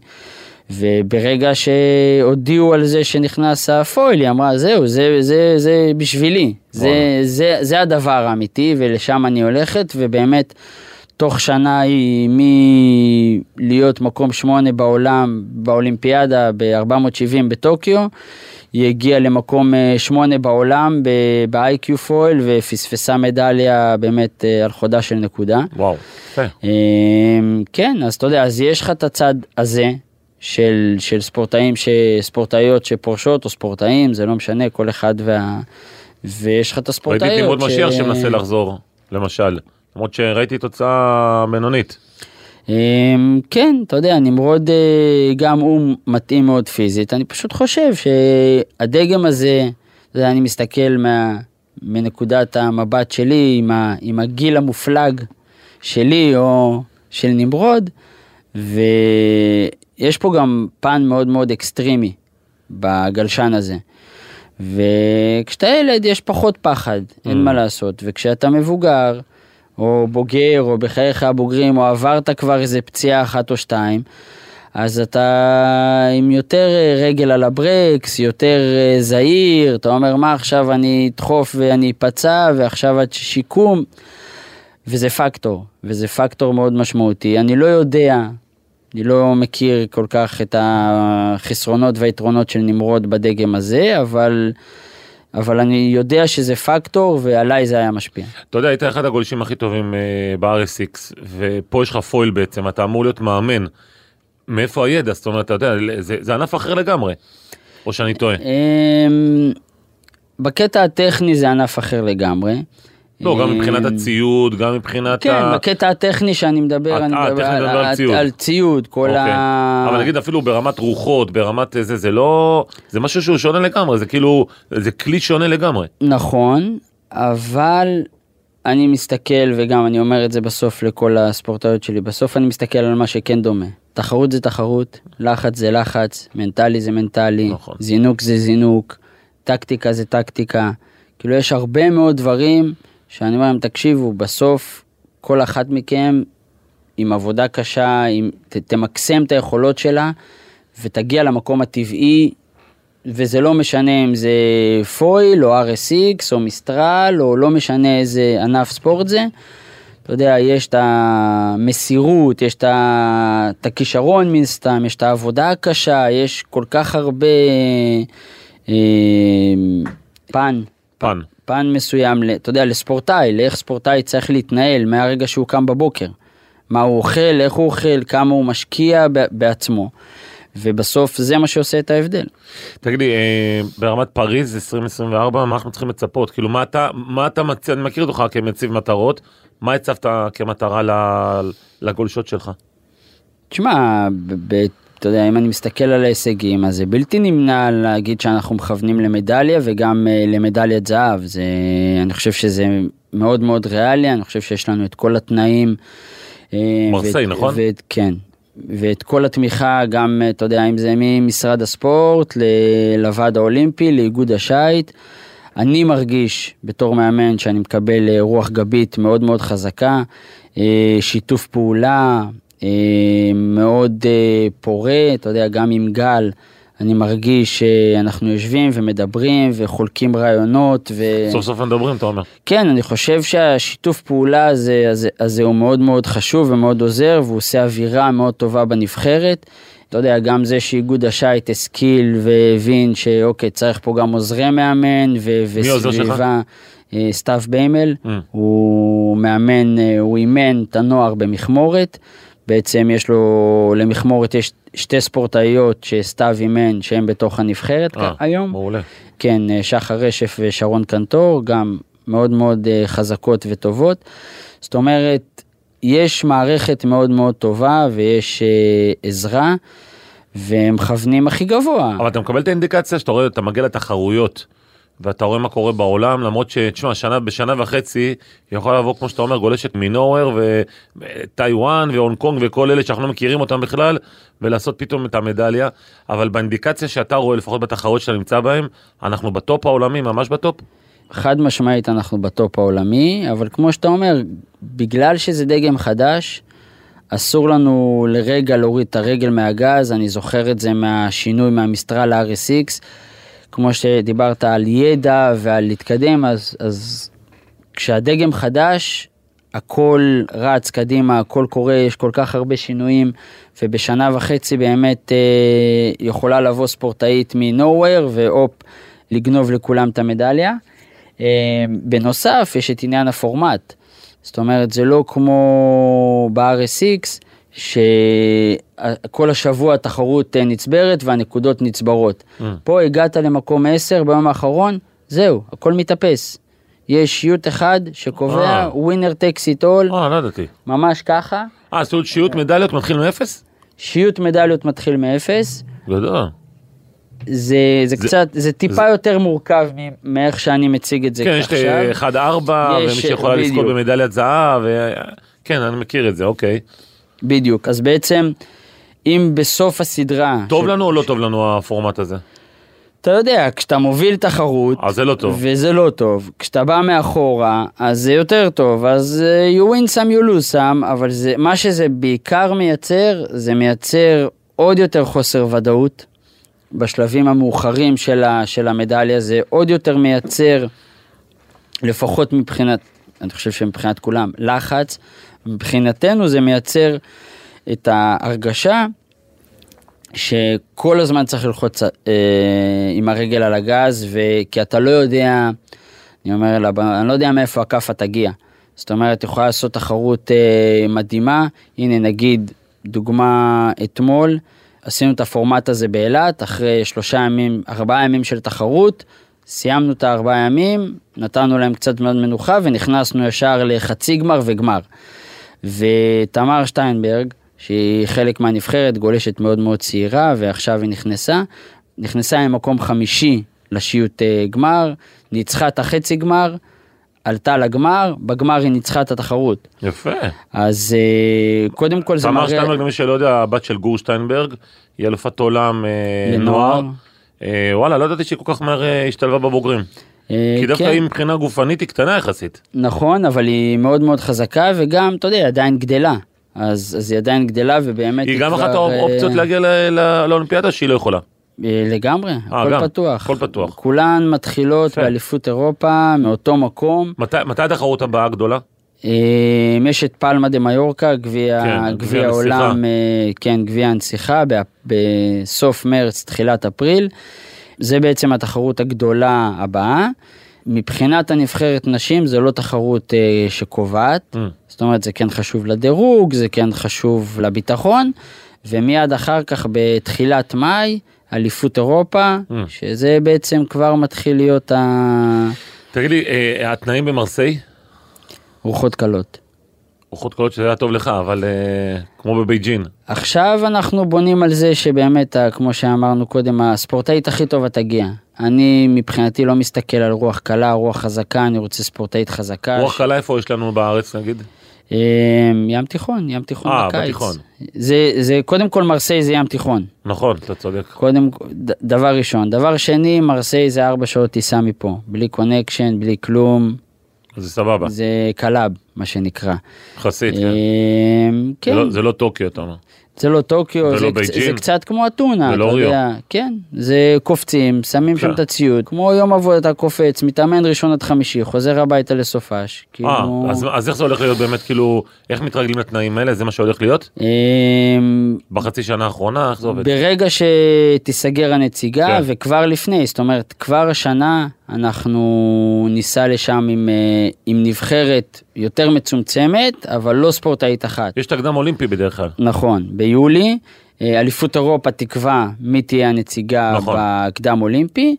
Speaker 3: וברגע שהודיעו על זה שנכנס הפויל, היא אמרה, זהו, זה, זה, זה בשבילי. זה. זה, זה הדבר האמיתי, ולשם אני הולכת, ובאמת, תוך שנה היא מלהיות מקום שמונה בעולם, באולימפיאדה, ב-470 בטוקיו, היא הגיעה למקום אה, שמונה בעולם ב-IQ פויל, ופספסה מדליה באמת אה, על חודה של נקודה.
Speaker 2: וואו. יפה.
Speaker 3: אמ, כן, אז אתה יודע, אז יש לך את הצד הזה של, של ספורטאים, ש, ספורטאיות שפורשות או ספורטאים, זה לא משנה, כל אחד וה... ויש לך את הספורטאיות.
Speaker 2: ראיתי את נמרוד
Speaker 3: ש-
Speaker 2: משיח שמנסה לחזור, למשל. למרות שראיתי תוצאה בינונית.
Speaker 3: אמ, כן, אתה יודע, נמרוד אה, גם הוא מתאים מאוד פיזית, אני פשוט חושב שהדגם הזה, יודע, אני מסתכל מה, מנקודת המבט שלי, עם, ה, עם הגיל המופלג שלי או של נמרוד, ויש פה גם פן מאוד מאוד אקסטרימי בגלשן הזה. וכשאתה ילד יש פחות פחד, אין
Speaker 2: Mm.
Speaker 3: מה לעשות, וכשאתה מבוגר, או בוגר, או בחייך הבוגרים, או עברת כבר איזה פציעה אחת או שתיים, אז אתה עם יותר אה, רגל על הברקס, יותר אה, זהיר, אתה אומר מה עכשיו אני אדחוף ואני אפצע, ועכשיו עד שיקום, וזה פקטור, וזה פקטור מאוד משמעותי. אני לא יודע, אני לא מכיר כל כך את החסרונות והיתרונות של נמרוד בדגם הזה, אבל, אבל אני יודע שזה פקטור, ועליי זה היה משפיע.
Speaker 2: אתה יודע, היית אחד הגולשים הכי טובים אה, ב-RSX, ופה יש לך פויל בעצם, אתה אמור להיות מאמן. מאיפה הידע? זאת אומרת, אתה יודע, זה, זה ענף אחר לגמרי. או שאני טועה.
Speaker 3: אמ, בקטע הטכני זה ענף אחר לגמרי.
Speaker 2: לא, גם
Speaker 3: אמ,
Speaker 2: מבחינת הציוד, גם מבחינת
Speaker 3: כן,
Speaker 2: ה...
Speaker 3: בקטע הטכני שאני מדבר,
Speaker 2: אה,
Speaker 3: אני
Speaker 2: אה,
Speaker 3: מדבר
Speaker 2: טכני
Speaker 3: על,
Speaker 2: מדבר על
Speaker 3: על,
Speaker 2: ציוד.
Speaker 3: על ציוד, כל
Speaker 2: אוקיי.
Speaker 3: ה...
Speaker 2: אבל נגיד אפילו ברמת רוחות, ברמת זה, זה לא... זה משהו שהוא שונה לגמרי, זה כאילו... זה כלי שונה לגמרי.
Speaker 3: נכון, אבל אני מסתכל, וגם אני אומר את זה בסוף לכל הספורטאיות שלי, בסוף אני מסתכל על מה שכן דומה. תחרות זה תחרות, לחץ זה לחץ, מנטלי זה מנטלי,
Speaker 2: נכון.
Speaker 3: זינוק זה זינוק, טקטיקה זה טקטיקה. כאילו יש הרבה מאוד דברים שאני אומר להם, תקשיבו, בסוף כל אחת מכם עם עבודה קשה, עם, ת, תמקסם את היכולות שלה ותגיע למקום הטבעי, וזה לא משנה אם זה פויל או RSX או מיסטרל או לא משנה איזה ענף ספורט זה. אתה יודע, יש את המסירות, יש את את הכישרון מן סתם, יש את העבודה הקשה, יש כל כך הרבה אה, פן,
Speaker 2: פן.
Speaker 3: פן מסוים, אתה יודע, לספורטאי, לאיך ספורטאי צריך להתנהל מהרגע שהוא קם בבוקר. מה הוא אוכל, איך הוא אוכל, כמה הוא משקיע בעצמו. ובסוף זה מה שעושה את ההבדל.
Speaker 2: תגיד לי, אה, ברמת פריז 2024, מה אנחנו צריכים לצפות? כאילו, מה אתה, מה אתה מציע, אני מכיר אותך כמציב מטרות, מה הצבת כמטרה לגולשות שלך?
Speaker 3: תשמע, אתה יודע, אם אני מסתכל על ההישגים, אז זה בלתי נמנע להגיד שאנחנו מכוונים למדליה וגם אה, למדליית זהב. זה, אני חושב שזה מאוד מאוד ריאלי, אני חושב שיש לנו את כל התנאים. אה,
Speaker 2: מרסיי, נכון?
Speaker 3: ואת, כן. ואת כל התמיכה, גם, אה, אתה יודע, אם זה ממשרד הספורט, לוועד האולימפי, לאיגוד השייט. אני מרגיש בתור מאמן שאני מקבל רוח גבית מאוד מאוד חזקה, שיתוף פעולה מאוד אה, פורה, אתה יודע, גם עם גל, אני מרגיש שאנחנו יושבים ומדברים וחולקים רעיונות. ו...
Speaker 2: סוף סוף מדברים, אתה אומר.
Speaker 3: כן, אני חושב שהשיתוף פעולה הזה, הזה, הזה הוא מאוד מאוד חשוב ומאוד עוזר, והוא עושה אווירה מאוד טובה בנבחרת. אתה יודע, גם זה שאיגוד השייט השכיל והבין שאוקיי, צריך פה גם עוזרי מאמן ו-? וסביבה. אה, סתיו ביימל,
Speaker 2: Mm.
Speaker 3: הוא מאמן, אה, הוא אימן את הנוער במכמורת. בעצם יש לו, למכמורת יש שתי ספורטאיות שסתיו אימן שהן בתוך הנבחרת
Speaker 2: אה,
Speaker 3: היום.
Speaker 2: מעולה.
Speaker 3: כן, אה, שחר רשף ושרון קנטור, גם מאוד מאוד אה, חזקות וטובות. זאת אומרת, יש מערכת מאוד מאוד טובה ויש אה, עזרה, והם מכוונים הכי גבוה.
Speaker 2: אבל אתה מקבל את האינדיקציה שאתה רואה, אתה מגיע לתחרויות, ואתה רואה מה קורה בעולם, למרות שתשמע, שנה, בשנה וחצי, יכול לבוא, כמו שאתה אומר, גולשת מ nowhere, וטיוואן, והונג קונג, וכל אלה שאנחנו לא מכירים אותם בכלל, ולעשות פתאום את המדליה, אבל באינדיקציה שאתה רואה, לפחות בתחרויות שאתה נמצא בהן, אנחנו בטופ העולמי, ממש בטופ.
Speaker 3: חד משמעית אנחנו בטופ העולמי, אבל כמו שאתה אומר, בגלל שזה דגם חדש, אסור לנו לרגע להוריד את הרגל מהגז, אני זוכר את זה מהשינוי מהמיסטרל ל-RSX, כמו שדיברת על ידע ועל להתקדם, אז, אז כשהדגם חדש, הכל רץ קדימה, הכל קורה, יש כל כך הרבה שינויים, ובשנה וחצי באמת אה, יכולה לבוא ספורטאית מ-nowhere והופ, לגנוב לכולם את המדליה. אה, בנוסף, יש את עניין הפורמט. זאת אומרת, זה לא כמו ב-RSX, שכל השבוע התחרות אה, נצברת והנקודות נצברות.
Speaker 2: Mm.
Speaker 3: פה הגעת למקום 10 ביום האחרון, זהו, הכל מתאפס. יש שיוט אחד שקובע. ווינר טקס איט אול,
Speaker 2: אה, לא ידעתי.
Speaker 3: ממש ככה.
Speaker 2: אה, זאת אומרת שיעוט מדליות מתחיל מאפס?
Speaker 3: שיוט מדליות מתחיל מאפס.
Speaker 2: גדול.
Speaker 3: זה, זה,
Speaker 2: זה-
Speaker 3: קצת, זה טיפה
Speaker 2: זה-
Speaker 3: יותר מורכב מאיך שאני מציג את זה
Speaker 2: כן, יש
Speaker 3: עכשיו.
Speaker 2: את 1-4, ומי
Speaker 3: יש,
Speaker 2: שיכולה לזכות. במדליית זהב, ו... כן, אני מכיר את זה, אוקיי.
Speaker 3: בדיוק, אז בעצם, אם בסוף הסדרה...
Speaker 2: טוב
Speaker 3: ש-
Speaker 2: לנו או לא טוב לנו הפורמט הזה?
Speaker 3: אתה יודע, כשאתה מוביל תחרות,
Speaker 2: אז זה לא טוב.
Speaker 3: וזה לא טוב, כשאתה בא מאחורה, אז זה יותר טוב, אז אה, you win some, you lose some, אבל זה, מה שזה בעיקר מייצר, זה מייצר עוד יותר חוסר ודאות. בשלבים המאוחרים של, ה, של המדליה, זה עוד יותר מייצר, לפחות מבחינת, אני חושב שמבחינת כולם, לחץ, מבחינתנו זה מייצר את ההרגשה שכל הזמן צריך ללחוץ אה, עם הרגל על הגז, וכי אתה לא יודע, אני אומר לה, אני לא יודע מאיפה הכאפה תגיע. זאת אומרת, יכולה לעשות תחרות אה, מדהימה, הנה נגיד, דוגמה אתמול, עשינו את הפורמט הזה באילת, אחרי שלושה ימים, ארבעה ימים של תחרות, סיימנו את הארבעה ימים, נתנו להם קצת מאוד מנוחה ונכנסנו ישר לחצי גמר וגמר. ותמר שטיינברג, שהיא חלק מהנבחרת, גולשת מאוד מאוד צעירה, ועכשיו היא נכנסה, נכנסה עם מקום חמישי לשיוט אה, גמר, ניצחה את החצי גמר, עלתה לגמר, בגמר היא ניצחה את התחרות.
Speaker 2: יפה.
Speaker 3: אז אה, קודם כל זה
Speaker 2: תמר
Speaker 3: מראה...
Speaker 2: שטיינברג, למי שלא יודע, הבת של גור שטיינברג, היא אלופת עולם אה,
Speaker 3: לנוער.
Speaker 2: נוער. וואלה, לא ידעתי שהיא כל כך מהר השתלבה בבוגרים.
Speaker 3: אה,
Speaker 2: כי דווקא
Speaker 3: כן.
Speaker 2: היא מבחינה גופנית היא קטנה יחסית.
Speaker 3: נכון, אבל היא מאוד מאוד חזקה, וגם, אתה יודע, היא עדיין גדלה. אז, אז היא עדיין גדלה, ובאמת
Speaker 2: היא גם
Speaker 3: כבר,
Speaker 2: אחת
Speaker 3: אה,
Speaker 2: האופציות להגיע ל- ל- לאולימפיאדה שהיא לא יכולה.
Speaker 3: אה, לגמרי, הכל
Speaker 2: גם,
Speaker 3: פתוח.
Speaker 2: הכל פתוח.
Speaker 3: כולן מתחילות
Speaker 2: יפה.
Speaker 3: באליפות אירופה, מאותו מקום.
Speaker 2: מתי מתי התחרות הבאה הגדולה?
Speaker 3: אה, יש את פלמה דה מיורקה, גביע,
Speaker 2: כן, גביע.
Speaker 3: העולם, אה, כן, גביע הנסיכה, בסוף מרץ, תחילת אפריל. זה בעצם התחרות הגדולה הבאה. מבחינת הנבחרת נשים זה לא תחרות אה, שקובעת,
Speaker 2: Mm.
Speaker 3: זאת אומרת זה כן חשוב לדירוג, זה כן חשוב לביטחון, ומיד אחר כך בתחילת מאי, אליפות אירופה,
Speaker 2: Mm.
Speaker 3: שזה בעצם כבר מתחיל להיות
Speaker 2: תגיד לי, אה, התנאים במרסיי,
Speaker 3: הרוחות קלות.
Speaker 2: רוחות קולות שזה היה טוב לך, אבל אה, כמו בבייג'ין.
Speaker 3: עכשיו אנחנו בונים על זה שבאמת, ה- כמו שאמרנו קודם, הספורטאית הכי טובה תגיע. אני מבחינתי לא מסתכל על רוח קלה, רוח חזקה, אני רוצה ספורטאית חזקה.
Speaker 2: רוח קלה איפה יש לנו בארץ נגיד?
Speaker 3: אמ, ים תיכון, ים תיכון
Speaker 2: אה,
Speaker 3: בקיץ.
Speaker 2: בתיכון.
Speaker 3: זה, זה, קודם כל מרסיי זה ים תיכון.
Speaker 2: נכון, אתה צודק.
Speaker 3: קודם, ד- דבר ראשון. דבר שני, מרסיי זה ארבע שעות טיסה מפה. בלי connection, בלי כלום.
Speaker 2: זה סבבה,
Speaker 3: זה club, מה שנקרא.
Speaker 2: יחסית. כן.
Speaker 3: אמ,
Speaker 2: זה
Speaker 3: כן,
Speaker 2: לא- זה לא טוקיו, אתה אומר.
Speaker 3: זה לא טוקיו, זה,
Speaker 2: בייג'ין.
Speaker 3: זה קצת כמו אתונה, אתה
Speaker 2: ריו.
Speaker 3: יודע. כן, זה קופצים, שמים שם
Speaker 2: כן.
Speaker 3: את הציוד. כמו יום עבודה אתה קופץ, מתאמן ראשון עד חמישי, חוזר הביתה לסופש. כאילו...
Speaker 2: אה, אז- אז איך זה הולך להיות באמת, כאילו, איך מתרגלים לתנאים האלה? זה מה שהולך להיות?
Speaker 3: אמ,
Speaker 2: בחצי שנה האחרונה, איך זה עובד?
Speaker 3: ברגע שתיסגר הנציגה
Speaker 2: כן.
Speaker 3: וכבר לפני, זאת אומרת כבר השנה אנחנו ניסע לשם עם, אה, עם נבחרת יותר מצומצמת, אבל לא ספורטאית אחת.
Speaker 2: יש את הקדם אולימפי בדרך כלל.
Speaker 3: נכון, ביולי, אה, אליפות אירופה תקבע מי תהיה הנציגה
Speaker 2: נכון.
Speaker 3: בקדם אולימפי,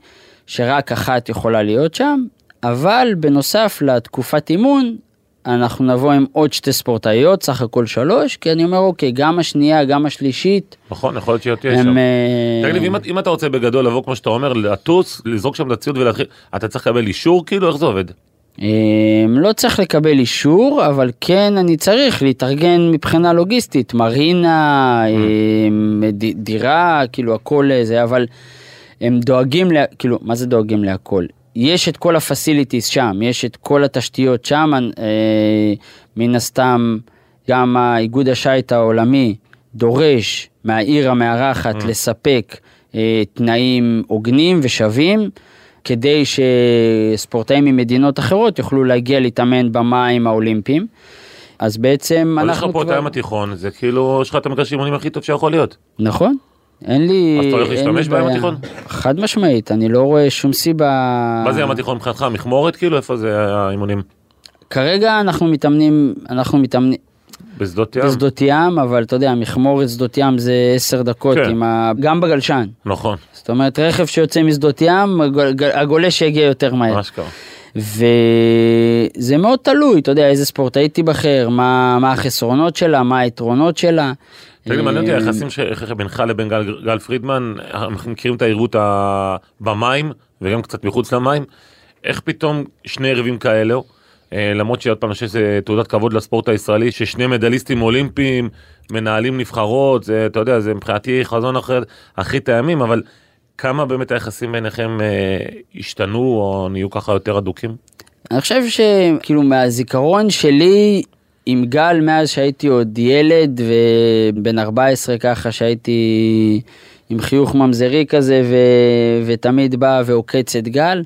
Speaker 3: שרק אחת יכולה להיות שם, אבל בנוסף לתקופת אימון, אנחנו נבוא עם עוד שתי ספורטאיות, סך הכל שלוש, כי אני אומר אוקיי, גם השנייה, גם השלישית,
Speaker 2: נכון, יכול להיות שתהיה
Speaker 3: הם...
Speaker 2: שם.
Speaker 3: אה,
Speaker 2: תגיד לי, אם את- אם אתה רוצה בגדול לבוא, כמו שאתה אומר, לטוס, לזרוק שם את הציוד ולהתחיל, אתה צריך לקבל אישור, כאילו, איך זה עובד?
Speaker 3: אה, לא צריך לקבל אישור, אבל כן אני צריך להתארגן מבחינה לוגיסטית, מרינה, אה, ד- דירה, כאילו הכל אה, זה, אבל הם דואגים, כאילו, מה זה דואגים להכל? יש את כל הפסיליטיס שם, יש את כל התשתיות שם, אה, מן הסתם גם האיגוד השייט העולמי דורש מהעיר המארחת
Speaker 2: Mm.
Speaker 3: לספק אה, תנאים הוגנים ושווים. כדי שספורטאים ממדינות אחרות יוכלו להגיע להתאמן במים האולימפיים. אז בעצם
Speaker 2: אבל יש לך
Speaker 3: אנחנו
Speaker 2: פה את הים התיכון, זה כאילו, יש לך את המגרש אימונים הכי טוב שיכול להיות.
Speaker 3: נכון, אין לי...
Speaker 2: אז אתה הולך להשתמש בים. התיכון?
Speaker 3: חד משמעית, אני לא רואה שום סיבה...
Speaker 2: מה זה ים התיכון מבחינתך? מכמורת כאילו? איפה זה האימונים?
Speaker 3: כרגע אנחנו מתאמנים, אנחנו מתאמנים
Speaker 2: בשדות ים?
Speaker 3: בשדות ים, אבל אתה יודע, מכמורת שדות ים זה עשר דקות,
Speaker 2: כן.
Speaker 3: עם ה... גם בגלשן.
Speaker 2: נכון,
Speaker 3: זאת אומרת, רכב שיוצא משדות ים, הגול- הגולש יגיע יותר מהר.
Speaker 2: מה שקרה.
Speaker 3: וזה מאוד תלוי, אתה יודע, איזה ספורטאית תיבחר, מה, מה החסרונות שלה, מה היתרונות שלה.
Speaker 2: תגיד מעניין אותי
Speaker 3: אה,
Speaker 2: היחסים שלך בינך לבין גל, פרידמן, אנחנו מכירים את העירות ה- במים וגם קצת מחוץ למים, איך פתאום שני יריבים כאלו, אה, למרות שעוד פעם אני חושב שזה תעודת כבוד לספורט הישראלי, ששני מדליסטים אולימפיים מנהלים נבחרות, זה, אתה יודע, זה מבחינתי חזון אחר, אחרית הימים, אבל כמה באמת היחסים ביניכם אה, השתנו או נהיו ככה יותר הדוקים?
Speaker 3: אני חושב שכאילו מהזיכרון שלי עם גל מאז שהייתי עוד ילד ובן 14 ככה שהייתי עם חיוך ממזרי כזה ו... ותמיד בא ועוקץ את גל,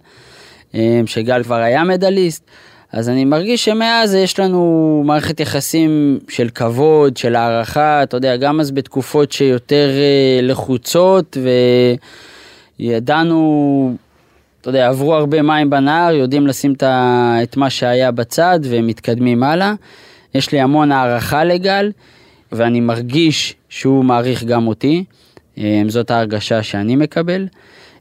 Speaker 3: אה, שגל כבר היה מדליסט. אז אני מרגיש שמאז יש לנו מערכת יחסים של כבוד, של הערכה, אתה יודע, גם אז בתקופות שיותר אה, לחוצות וידענו אתה יודע, עברו הרבה מים בנהר, יודעים לשים את מה שהיה בצד ומתקדמים הלאה. יש לי המון הערכה לגל, ואני מרגיש שהוא מעריך גם אותי. אה, זאת ההרגשה שאני מקבל.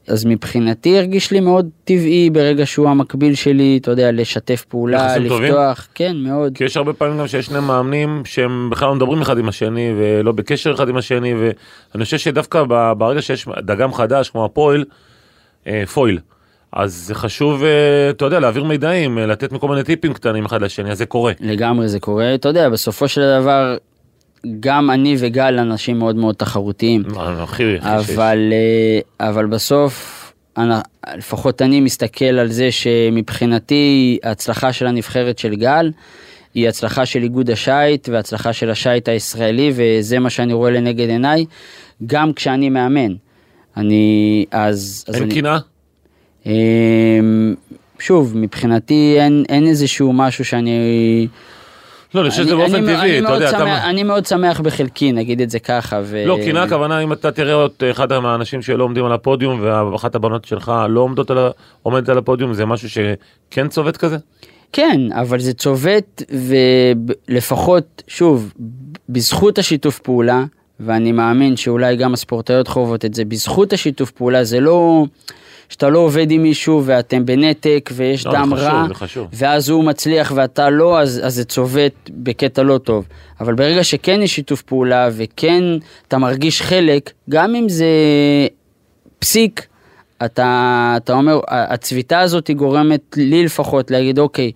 Speaker 3: אז מבחינתי הרגיש לי מאוד טבעי ברגע שהוא המקביל שלי, אתה יודע, לשתף פעולה,
Speaker 2: יחסים טובים?
Speaker 3: לפתוח, כן, מאוד.
Speaker 2: כי יש הרבה פעמים גם שיש שני מאמנים שהם בכלל לא מדברים אחד עם השני ולא בקשר אחד עם השני ואני חושב שדווקא ברגע שיש דגם חדש כמו הפועל, אה, פויל, אז זה חשוב, אה, אתה יודע, להעביר מידעים, אה, לתת מכל מיני טיפים קטנים אחד לשני, אז זה קורה.
Speaker 3: לגמרי זה קורה, אתה יודע, בסופו של דבר, גם אני וגל אנשים מאוד מאוד תחרותיים.
Speaker 2: אה, הכי, הכי שיש.
Speaker 3: אבל, אה, אבל בסוף, אני, לפחות אני מסתכל על זה שמבחינתי ההצלחה של הנבחרת של גל היא הצלחה של איגוד השייט והצלחה של השייט הישראלי וזה מה שאני רואה לנגד עיניי גם כשאני מאמן. אני אז,
Speaker 2: אין
Speaker 3: אני,
Speaker 2: קינה?
Speaker 3: אמ, שוב מבחינתי אין, אין איזשהו משהו שאני
Speaker 2: לא, אני חושב שזה באופן טבעי, אתה יודע, אתה...
Speaker 3: אני מאוד שמח בחלקי נגיד את זה ככה. ו...
Speaker 2: לא, קינה הכוונה אם אתה תראה את אחד מהאנשים שלא עומדים על הפודיום ואחת הבנות שלך לא עומדות על. עומדת על הפודיום, זה משהו שכן צובט כזה?
Speaker 3: כן, אבל זה צובט ולפחות, שוב, בזכות השיתוף פעולה ואני מאמין שאולי גם הספורטאיות חוות את זה בזכות השיתוף פעולה, זה לא שאתה לא עובד עם מישהו ואתם בנתק ויש
Speaker 2: לא,
Speaker 3: דם
Speaker 2: חשוב,
Speaker 3: רע,
Speaker 2: חשוב.
Speaker 3: ואז הוא מצליח ואתה לא, אז, אז זה צובט בקטע לא טוב. אבל ברגע שכן יש שיתוף פעולה וכן אתה מרגיש חלק, גם אם זה פסיק, אתה, אתה אומר, הצביטה הזאת היא גורמת לי לפחות להגיד, אוקיי,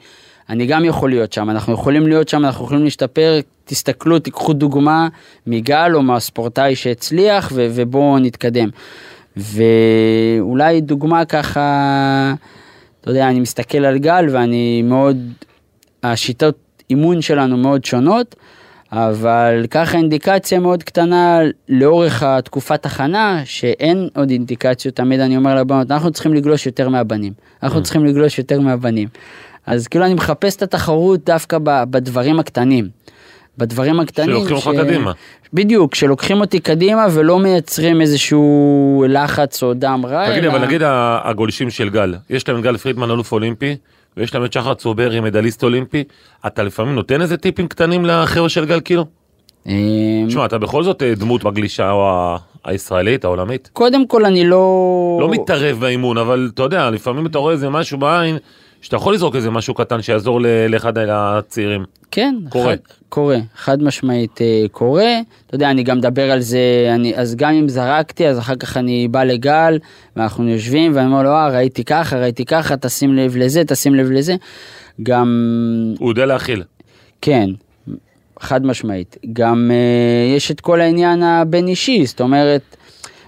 Speaker 3: אני גם יכול להיות שם, אנחנו יכולים להיות שם, אנחנו יכולים להשתפר, תסתכלו, תיקחו דוגמה מגל או מהספורטאי שהצליח ו- ובואו נתקדם. ואולי דוגמה ככה, אתה יודע, אני מסתכל על גל ואני מאוד, השיטות אימון שלנו מאוד שונות, אבל ככה אינדיקציה מאוד קטנה לאורך התקופת הכנה, שאין עוד אינדיקציות, תמיד אני אומר לבנות, אנחנו צריכים לגלוש יותר מהבנים, אנחנו
Speaker 2: Mm.
Speaker 3: צריכים לגלוש יותר מהבנים. אז כאילו אני מחפש את התחרות דווקא בדברים הקטנים. בדברים הקטנים.
Speaker 2: שלוקחים אותך קדימה.
Speaker 3: בדיוק, שלוקחים אותי קדימה ולא מייצרים איזשהו לחץ או דם רע.
Speaker 2: תגיד
Speaker 3: אלא-
Speaker 2: אבל נגיד הגולשים של גל, יש להם את גל פרידמן אלוף אולימפי, ויש להם את שחר צוברי מדליסט אולימפי, אתה לפעמים נותן איזה טיפים קטנים לחבר'ה של גל כאילו?
Speaker 3: אמ,
Speaker 2: תשמע, אתה בכל זאת אה, דמות בגלישה או הישראלית, העולמית.
Speaker 3: קודם כל אני לא...
Speaker 2: לא מתערב באימון, אבל אתה יודע, לפעמים אתה רואה איזה משהו בעין, שאתה יכול לזרוק איזה משהו קטן שיעזור לאחד הצעירים.
Speaker 3: כן,
Speaker 2: קורה.
Speaker 3: חד, קורה, חד משמעית אה, קורה. אתה יודע, אני גם מדבר על זה, אני, אז גם אם זרקתי, אז אחר כך אני בא לגל, ואנחנו יושבים, ואני אומר לו, אה, ראיתי ככה, ראיתי ככה, תשים לב לזה, תשים לב לזה. גם,
Speaker 2: הוא יודע להכיל.
Speaker 3: כן, חד משמעית. גם אה, יש את כל העניין הבין אישי, זאת אומרת,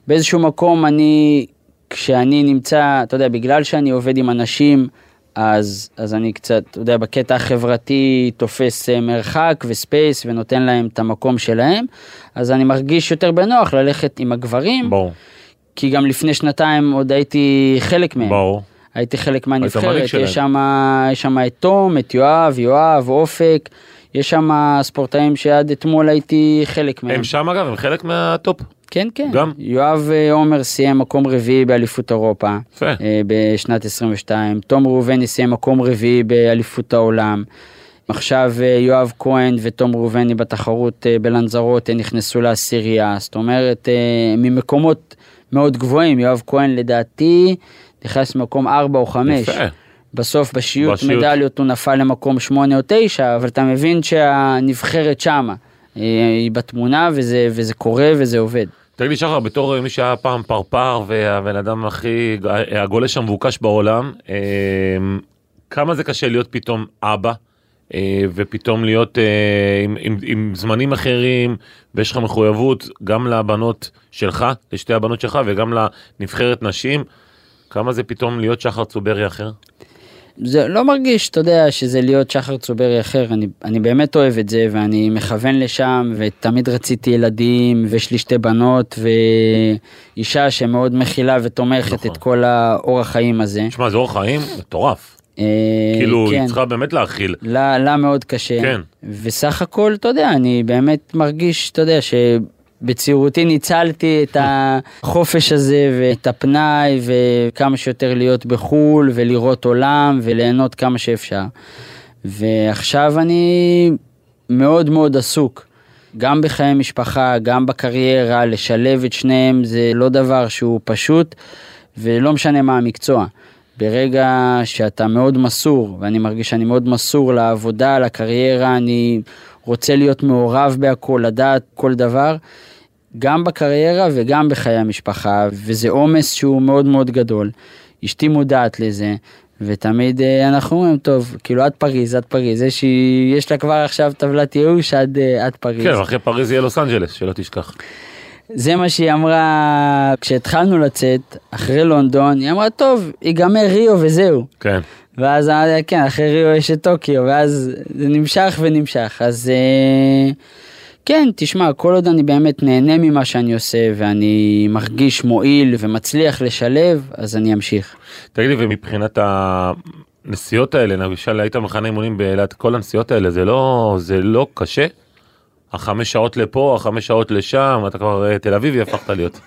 Speaker 3: באיזשהו מקום אני, כשאני נמצא, אתה יודע, בגלל שאני עובד עם אנשים, אז, אז אני קצת, אתה יודע, בקטע החברתי תופס אה, מרחק וספייס ונותן להם את המקום שלהם, אז אני מרגיש יותר בנוח ללכת עם הגברים,
Speaker 2: ברור,
Speaker 3: כי גם לפני שנתיים עוד הייתי חלק מהם.
Speaker 2: ברור.
Speaker 3: הייתי חלק מהנבחרת, יש שם את תום, את יואב, יואב, אופק, יש שם ספורטאים שעד אתמול הייתי חלק מהם.
Speaker 2: הם שם אגב, הם חלק מהטופ.
Speaker 3: כן, כן.
Speaker 2: גם?
Speaker 3: יואב אה, עומר סיים מקום רביעי באליפות אירופה
Speaker 2: יפה.
Speaker 3: אה, בשנת 22, תום ראובני סיים מקום רביעי באליפות העולם. עכשיו אה, יואב כהן ותום ראובני בתחרות בלנזרות נכנסו לעשירייה, זאת אומרת ממקומות מאוד גבוהים, יואב כהן לדעתי נכנס למקום 4 או 5.
Speaker 2: יפה.
Speaker 3: בסוף בשיוט
Speaker 2: בשיוט.
Speaker 3: מדליות הוא נפל למקום 8 או 9, אבל אתה מבין שהנבחרת שמה, היא בתמונה וזה, וזה קורה וזה עובד.
Speaker 2: תגיד לי שחר, בתור מי שהיה פעם פרפר והבן אדם הכי, הגולש המבוקש בעולם, אה, כמה זה קשה להיות פתאום אבא, אה, ופתאום להיות אה, עם, עם, עם זמנים אחרים, ויש לך מחויבות גם לבנות שלך, לשתי הבנות שלך, וגם לנבחרת נשים, כמה זה פתאום להיות שחר צוברי אחר?
Speaker 3: זה לא מרגיש, אתה יודע, שזה להיות שחר צוברי אחר, אני, אני באמת אוהב את זה ואני מכוון לשם ותמיד רציתי ילדים ויש לי שתי בנות ואישה שמאוד מכילה ותומכת
Speaker 2: נכון.
Speaker 3: את כל האורח חיים הזה.
Speaker 2: תשמע, זה אורח חיים מטורף.
Speaker 3: אה,
Speaker 2: כאילו,
Speaker 3: כן.
Speaker 2: היא צריכה באמת להכיל.
Speaker 3: לה, לה מאוד קשה.
Speaker 2: כן.
Speaker 3: וסך הכל, אתה יודע, אני באמת מרגיש, אתה יודע, שבצעירותי ניצלתי את החופש הזה ואת הפנאי וכמה שיותר להיות בחו"ל ולראות עולם וליהנות כמה שאפשר. ועכשיו אני מאוד מאוד עסוק. גם בחיי משפחה, גם בקריירה, לשלב את שניהם זה לא דבר שהוא פשוט, ולא משנה מה המקצוע. ברגע שאתה מאוד מסור, ואני מרגיש שאני מאוד מסור לעבודה, לקריירה, אני רוצה להיות מעורב בהכל, לדעת כל דבר, גם בקריירה וגם בחיי המשפחה, וזה עומס שהוא מאוד מאוד גדול. אשתי מודעת לזה, ותמיד אה, אנחנו אומרים, טוב, כאילו עד פריז, עד פריז, יש, יש לה כבר עכשיו טבלת ייאוש עד, אה, עד פריז.
Speaker 2: כן, אחרי פריז יהיה לוס אנג'לס, שלא תשכח.
Speaker 3: זה מה שהיא אמרה כשהתחלנו לצאת, אחרי לונדון, היא אמרה, טוב, ייגמר ריו וזהו.
Speaker 2: כן.
Speaker 3: ואז אמרתי, כן, אחרי ריו יש את טוקיו, ואז זה נמשך ונמשך. אז אה, כן, תשמע, כל עוד אני באמת נהנה ממה שאני עושה, ואני מרגיש מועיל ומצליח לשלב, אז אני אמשיך.
Speaker 2: תגיד לי, ומבחינת הנסיעות האלה, למשל היית במחנה אימונים באילת, כל הנסיעות האלה, זה לא, זה לא קשה? החמש שעות לפה, החמש שעות לשם, אתה כבר אה, תל אביבי הפכת להיות.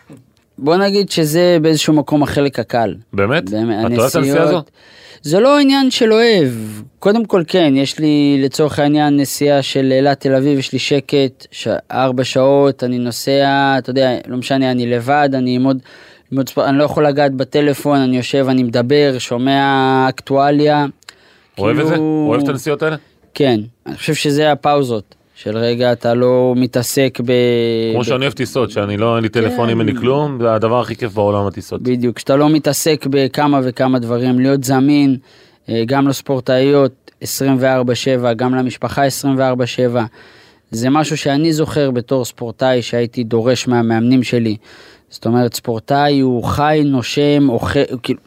Speaker 3: בוא נגיד שזה באיזשהו מקום החלק הקל.
Speaker 2: באמת?
Speaker 3: באמת,
Speaker 2: את הנסיעה הזו?
Speaker 3: זה לא עניין של אוהב, קודם כל כן, יש לי לצורך העניין נסיעה של אילת תל אביב, יש לי שקט, ש... ארבע שעות, אני נוסע, אתה יודע, לא משנה, אני לבד, אני עם עוד, אני לא יכול לגעת בטלפון, אני יושב, אני מדבר, שומע אקטואליה.
Speaker 2: אוהב את זה?
Speaker 3: כאילו-
Speaker 2: אוהב את הנסיעות האלה?
Speaker 3: כן, אני חושב שזה הפאוזות, של רגע אתה לא מתעסק ב...
Speaker 2: כמו
Speaker 3: ב-
Speaker 2: שאני אוהב טיסות, שאני לא, אין לי טלפונים, אין לי כלום, זה הדבר הכי כיף בעולם הטיסות.
Speaker 3: בדיוק, כשאתה לא מתעסק בכמה וכמה דברים, להיות זמין, אה, גם לספורטאיות 24/7, גם למשפחה 24/7. זה משהו שאני זוכר בתור ספורטאי שהייתי דורש מהמאמנים שלי. זאת אומרת, ספורטאי הוא חי, נושם, אוכל, כאילו,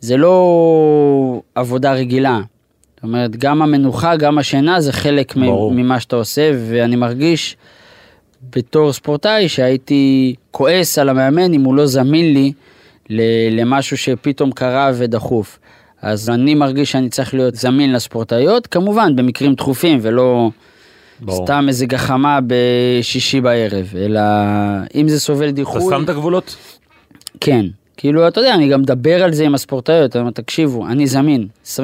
Speaker 3: זה לא עבודה רגילה. זאת אומרת, גם המנוחה, גם השינה זה חלק
Speaker 2: ברור.
Speaker 3: ממה שאתה עושה, ואני מרגיש בתור ספורטאי שהייתי כועס על המאמן אם הוא לא זמין לי למשהו שפתאום קרה ודחוף. אז אני מרגיש שאני צריך להיות זמין לספורטאיות, כמובן במקרים דחופים ולא
Speaker 2: ברור.
Speaker 3: סתם איזה גחמה בשישי בערב, אלא אם זה סובל
Speaker 2: אתה
Speaker 3: דיחוי,
Speaker 2: שם את הגבולות?
Speaker 3: כן. כאילו, אתה יודע, אני גם מדבר על זה עם הספורטאיות, אני אומר, תקשיבו, אני זמין, 24/7,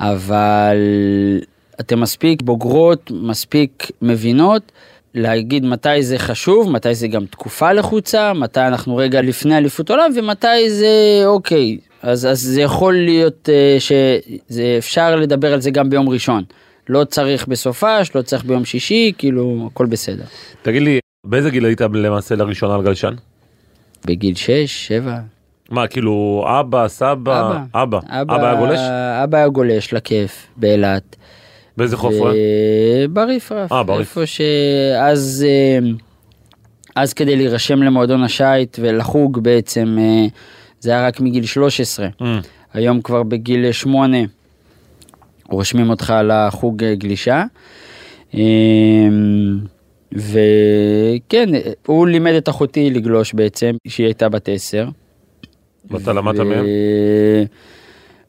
Speaker 3: אבל אתן מספיק בוגרות, מספיק מבינות, להגיד מתי זה חשוב, מתי זה גם תקופה לחוצה, מתי אנחנו רגע לפני אליפות עולם, ומתי זה אוקיי. אז, אז זה יכול להיות אה, שזה אפשר לדבר על זה גם ביום ראשון. לא צריך בסופש, לא צריך ביום שישי, כאילו, הכל בסדר.
Speaker 2: תגיד לי, באיזה גיל היית למעשה לראשונה על גלשן?
Speaker 3: בגיל 6, 7,
Speaker 2: מה, כאילו, אבא, סבא?
Speaker 3: אבא.
Speaker 2: אבא. אבא היה גולש?
Speaker 3: אבא היה גולש לכיף באילת.
Speaker 2: באיזה חוף הוא היה?
Speaker 3: בריפרף.
Speaker 2: אה, בריף.
Speaker 3: איפה שאז, אה, אז כדי להירשם למועדון השייט ולחוג בעצם, אה, זה היה רק מגיל 13.
Speaker 2: אה,
Speaker 3: היום כבר בגיל 8 רושמים אותך לחוג אה, גלישה. אה, וכן, הוא לימד את אחותי לגלוש בעצם, שהיא הייתה בת 10.
Speaker 2: ואתה למדת מהם?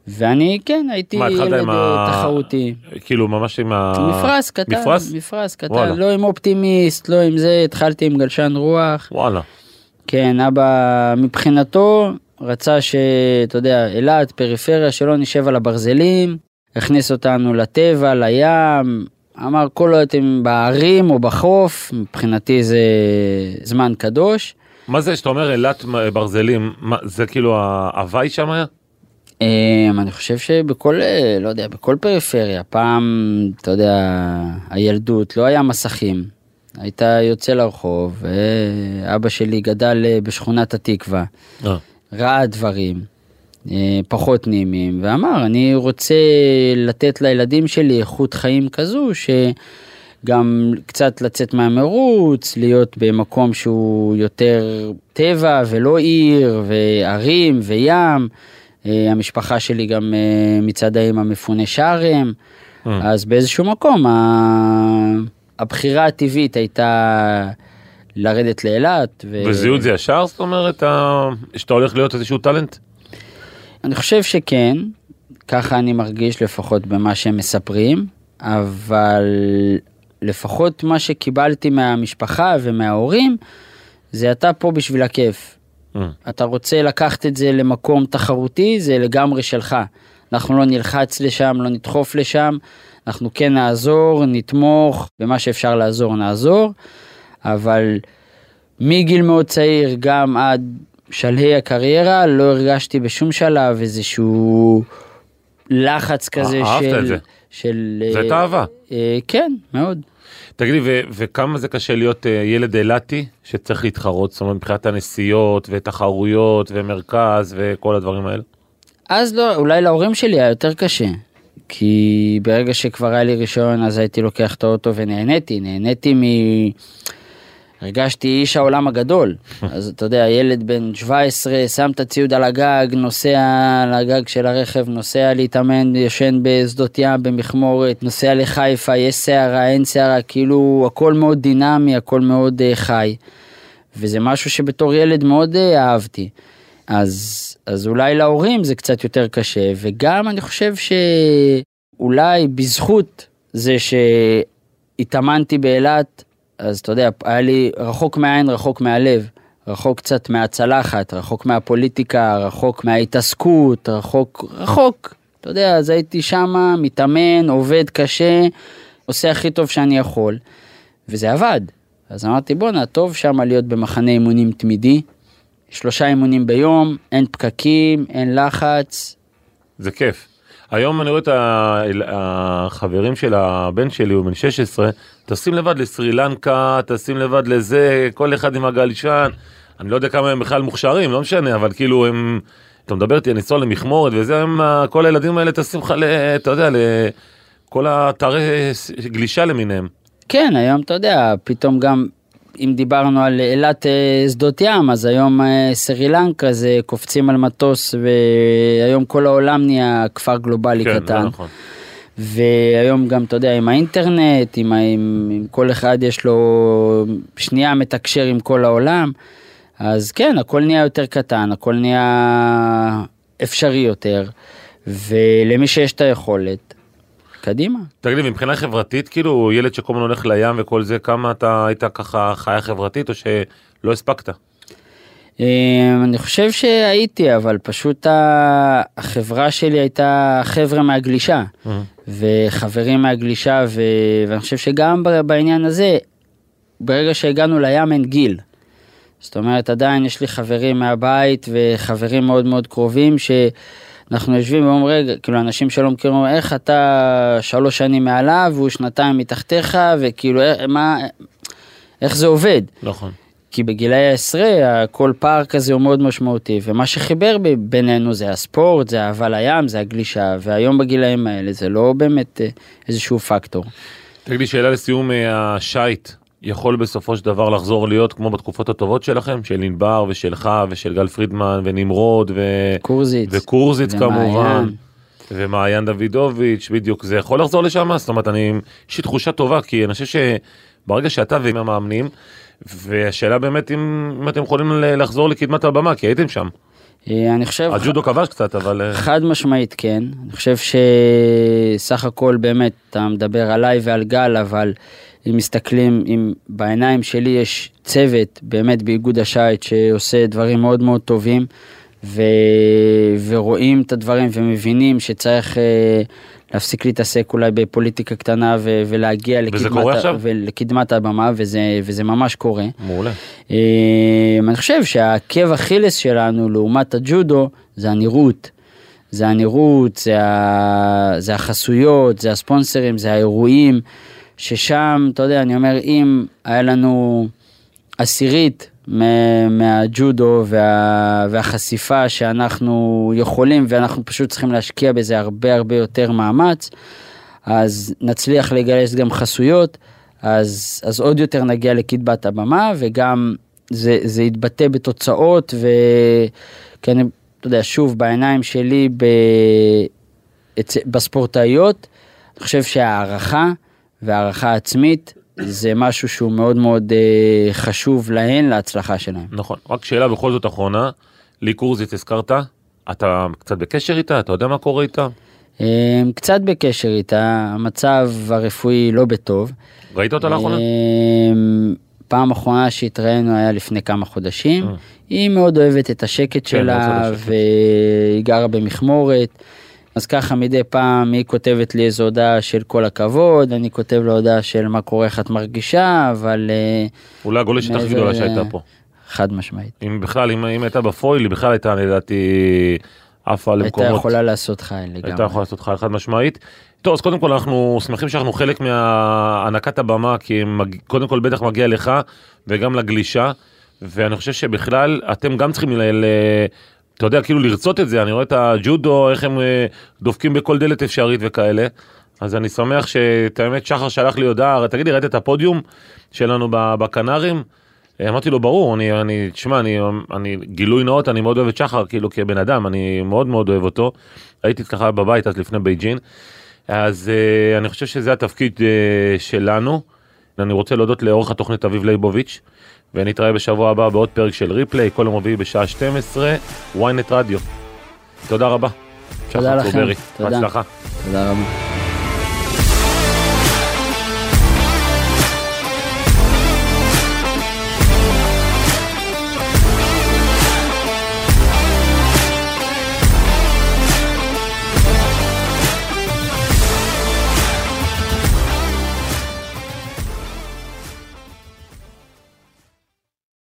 Speaker 3: ואני כן הייתי
Speaker 2: מה,
Speaker 3: ילד
Speaker 2: ה-
Speaker 3: תחרותי.
Speaker 2: כאילו, ממש עם ה...
Speaker 3: מפרש קטן,
Speaker 2: מפרש?
Speaker 3: מפרש קטן,
Speaker 2: וואלה.
Speaker 3: לא עם אופטימיסט, לא עם זה, התחלתי עם גלשן רוח.
Speaker 2: וואלה.
Speaker 3: כן, אבא מבחינתו רצה שאתה יודע, אילת, פריפריה, שלא נשב על הברזלים, הכניס אותנו לטבע, לים, אמר כל עוד אתם בערים או בחוף, מבחינתי זה זמן קדוש.
Speaker 2: מה זה שאתה אומר אילת ברזלים, מה, זה כאילו ההוואי שם היה?
Speaker 3: אמ, אני חושב שבכל, אה, לא יודע, בכל פריפריה, פעם, אתה יודע, הילדות, לא היה מסכים. היית יוצא לרחוב, ואבא שלי גדל אה, בשכונת התקווה,
Speaker 2: אה.
Speaker 3: ראה דברים אה, פחות נעימים, ואמר, אני רוצה לתת לילדים שלי איכות חיים כזו, שגם קצת לצאת מהמרוץ, להיות במקום שהוא יותר טבע ולא עיר, וערים וים. אה, המשפחה שלי גם אה, מצד האמא מפוני שארם,
Speaker 2: אה.
Speaker 3: אז באיזשהו מקום הבחירה הטבעית הייתה לרדת לאילת. ו-
Speaker 2: וזיהו את זה ישר? זאת אומרת, שאתה הולך להיות איזשהו טאלנט?
Speaker 3: אני חושב שכן, ככה אני מרגיש לפחות במה שהם מספרים, אבל לפחות מה שקיבלתי מהמשפחה ומההורים, זה אתה פה בשביל הכיף.
Speaker 2: אה.
Speaker 3: אתה רוצה לקחת את זה למקום תחרותי, זה לגמרי שלך. אנחנו לא נלחץ לשם, לא נדחוף לשם, אנחנו כן נעזור, נתמוך, במה שאפשר לעזור נעזור, אבל מגיל מאוד צעיר, גם עד שלהי הקריירה, לא הרגשתי בשום שלב איזשהו לחץ כזה
Speaker 2: אהבת
Speaker 3: של...
Speaker 2: את זה.
Speaker 3: של...
Speaker 2: זה
Speaker 3: אה,
Speaker 2: את אהבה.
Speaker 3: אה, כן, מאוד.
Speaker 2: תגידי, ו- וכמה זה קשה להיות אה, ילד אילתי שצריך להתחרות, זאת אומרת, מבחינת הנסיעות ותחרויות ומרכז וכל הדברים האלה?
Speaker 3: אז לא, אולי להורים שלי היה יותר קשה. כי ברגע שכבר היה לי רישיון אז הייתי לוקח את האוטו ונהניתי, נהניתי מ... הרגשתי איש העולם הגדול. אז אתה יודע, ילד בן 17, שם את הציוד על הגג, נוסע על הגג של הרכב, נוסע להתאמן, ישן בשדות ים, במכמורת, נוסע לחיפה, יש סערה, אין סערה, כאילו הכל מאוד דינמי, הכל מאוד uh, חי. וזה משהו שבתור ילד מאוד uh, אהבתי. אז, אז אולי להורים זה קצת יותר קשה, וגם אני חושב שאולי בזכות זה שהתאמנתי באילת, אז אתה יודע, היה לי רחוק מהעין, רחוק מהלב. רחוק קצת מהצלחת, רחוק מהפוליטיקה, רחוק מההתעסקות, רחוק, רחוק. אתה יודע, אז הייתי שמה, מתאמן, עובד קשה, עושה הכי טוב שאני יכול, וזה עבד. אז אמרתי, בואנה, טוב שמה להיות במחנה אימונים תמידי, שלושה אימונים ביום, אין פקקים, אין לחץ.
Speaker 2: זה כיף. היום אני רואה את החברים של הבן שלי, הוא בן 16, טסים לבד לסרי לנקה, טסים לבד לזה, כל אחד עם הגלישן. אני לא יודע כמה הם בכלל מוכשרים, לא משנה, אבל כאילו הם... אתה מדבר איתי, לנסוע למכמורת וזה, הם, כל הילדים האלה טסים לך, אתה יודע, לכל האתרי גלישה למיניהם.
Speaker 3: כן, היום אתה יודע, פתאום גם, אם דיברנו על אילת אה, שדות ים, אז היום אה, סרי לנקה זה קופצים על מטוס, והיום כל העולם נהיה כפר גלובלי
Speaker 2: כן,
Speaker 3: קטן.
Speaker 2: נכון.
Speaker 3: והיום גם, אתה יודע, עם האינטרנט, עם, עם, עם כל אחד יש לו שנייה מתקשר עם כל העולם, אז כן, הכל נהיה יותר קטן, הכל נהיה אפשרי יותר, ולמי שיש את היכולת, קדימה.
Speaker 2: תגיד לי, מבחינה חברתית, כאילו, ילד שכל הזמן הולך לים וכל זה, כמה אתה היית ככה חיה חברתית או שלא הספקת?
Speaker 3: אה, אני חושב שהייתי, אבל פשוט החברה שלי הייתה חבר'ה מהגלישה, וחברים מהגלישה, ו... ואני חושב שגם בעניין הזה, ברגע שהגענו לים אין גיל. זאת אומרת, עדיין יש לי חברים מהבית וחברים מאוד מאוד קרובים, שאנחנו יושבים ואומרים, רגע, כאילו אנשים שלא מכירים, אומרים, איך אתה שלוש שנים מעליו והוא שנתיים מתחתיך, וכאילו, איך- מה, איך זה עובד?
Speaker 2: נכון.
Speaker 3: כי בגילאי העשרה כל פער כזה הוא מאוד משמעותי ומה שחיבר בינינו זה הספורט זה אהבה לים זה הגלישה והיום בגילאים האלה זה לא באמת אה, איזשהו פקטור.
Speaker 2: תגיד לי, שאלה לסיום, אה, השייט יכול בסופו של דבר לחזור להיות כמו בתקופות הטובות שלכם, של ענבר ושלך ושל גל פרידמן ונמרוד ו...
Speaker 3: קורזיץ.
Speaker 2: וקורזיץ
Speaker 3: ומעיין.
Speaker 2: כמובן. ומעיין דוידוביץ', בדיוק, זה יכול לחזור לשם? זאת אומרת, אני, יש לי תחושה טובה, כי אני חושב שברגע שאתה ועם המאמנים, והשאלה באמת אם, אם אתם יכולים לחזור לקדמת הבמה, כי הייתם שם.
Speaker 3: אה, אני חושב
Speaker 2: הג'ודו כבש קצת, אבל... אה,
Speaker 3: חד משמעית כן אני חושב שסך הכל באמת אתה מדבר עליי ועל גל אבל אם מסתכלים אם בעיניים שלי יש צוות באמת באיגוד השייט שעושה דברים מאוד מאוד טובים ו... ורואים את הדברים ומבינים שצריך אה, להפסיק להתעסק אולי בפוליטיקה קטנה ו... ולהגיע לקדמת, ה-? ולקדמת הבמה וזה, וזה ממש קורה.
Speaker 2: מעולה.
Speaker 3: אה, אני חושב שהעקב אכילס שלנו לעומת הג'ודו זה הנראות. זה הנראות, זה, ה... זה החסויות, זה הספונסרים, זה האירועים, ששם, אתה יודע, אני אומר, אם היה לנו עשירית מה- מהג'ודו וה... והחשיפה שאנחנו יכולים ואנחנו פשוט צריכים להשקיע בזה הרבה הרבה יותר מאמץ, אז נצליח לגייס גם חסויות, אז, אז עוד יותר נגיע לקדמת הבמה, וגם זה, זה יתבטא בתוצאות, וכי אני, אתה יודע, שוב, בעיניים שלי ב, בספורטאיות, אני חושב שהערכה והערכה עצמית זה משהו שהוא מאוד מאוד אה, חשוב להן, להצלחה שלהן.
Speaker 2: נכון. רק שאלה בכל זאת אחרונה, לי קורזיץ הזכרת, אתה קצת בקשר איתה? אתה יודע מה קורה איתה?
Speaker 3: אה, קצת בקשר איתה, המצב הרפואי לא בטוב.
Speaker 2: ראית אותה לאחרונה?
Speaker 3: אמ, פעם אחרונה שהתראינו היה לפני כמה חודשים.
Speaker 2: אה.
Speaker 3: היא מאוד אוהבת את השקט
Speaker 2: כן,
Speaker 3: שלה. והיא גרה במכמורת. אז ככה מדי פעם היא כותבת לי איזו הודעה של כל הכבוד, אני כותב לה הודעה של מה קורה, איך את מרגישה, אבל אה,
Speaker 2: אולי הגולשת הכי גדולה שהייתה פה.
Speaker 3: חד משמעית.
Speaker 2: אם בכלל, אם אם הייתה בפויל, היא בכלל הייתה לדעתי עפה
Speaker 3: הייתה
Speaker 2: למקומות.
Speaker 3: יכולה לעשות חייל
Speaker 2: הייתה
Speaker 3: לגמרי.
Speaker 2: יכולה לעשות חייל חד משמעית. טוב, אז קודם כל אנחנו שמחים שאנחנו חלק מהענקת הבמה, כי מג... קודם כל בטח מגיע לך וגם לגלישה, ואני חושב שבכלל אתם גם צריכים, ל... ל... אתה יודע, כאילו לרצות את זה, אני רואה את הג'ודו, איך הם אה, דופקים בכל דלת אפשרית וכאלה. אז אני שמח שאת האמת שחר שלח לי הודעה, תגיד לי, ראית את הפודיום שלנו בקנרים? אה, אמרתי לו, ברור, אני, אני, תשמע, אני, אני, גילוי נאות, אני מאוד אוהב את שחר, כאילו כבן אדם, אני מאוד מאוד אוהב אותו. הייתי ככה בבית אז לפני בייג'ין. אז uh, אני חושב שזה התפקיד שלנו. אני רוצה להודות לעורך התוכנית אביב ליבוביץ', ונתראה בשבוע הבא בעוד פרק של ריפליי, כל יום רביעי בשעה 12, ynet רדיו. תודה רבה.
Speaker 3: תודה לכם, תודה.
Speaker 2: בהצלחה.
Speaker 3: תודה רבה.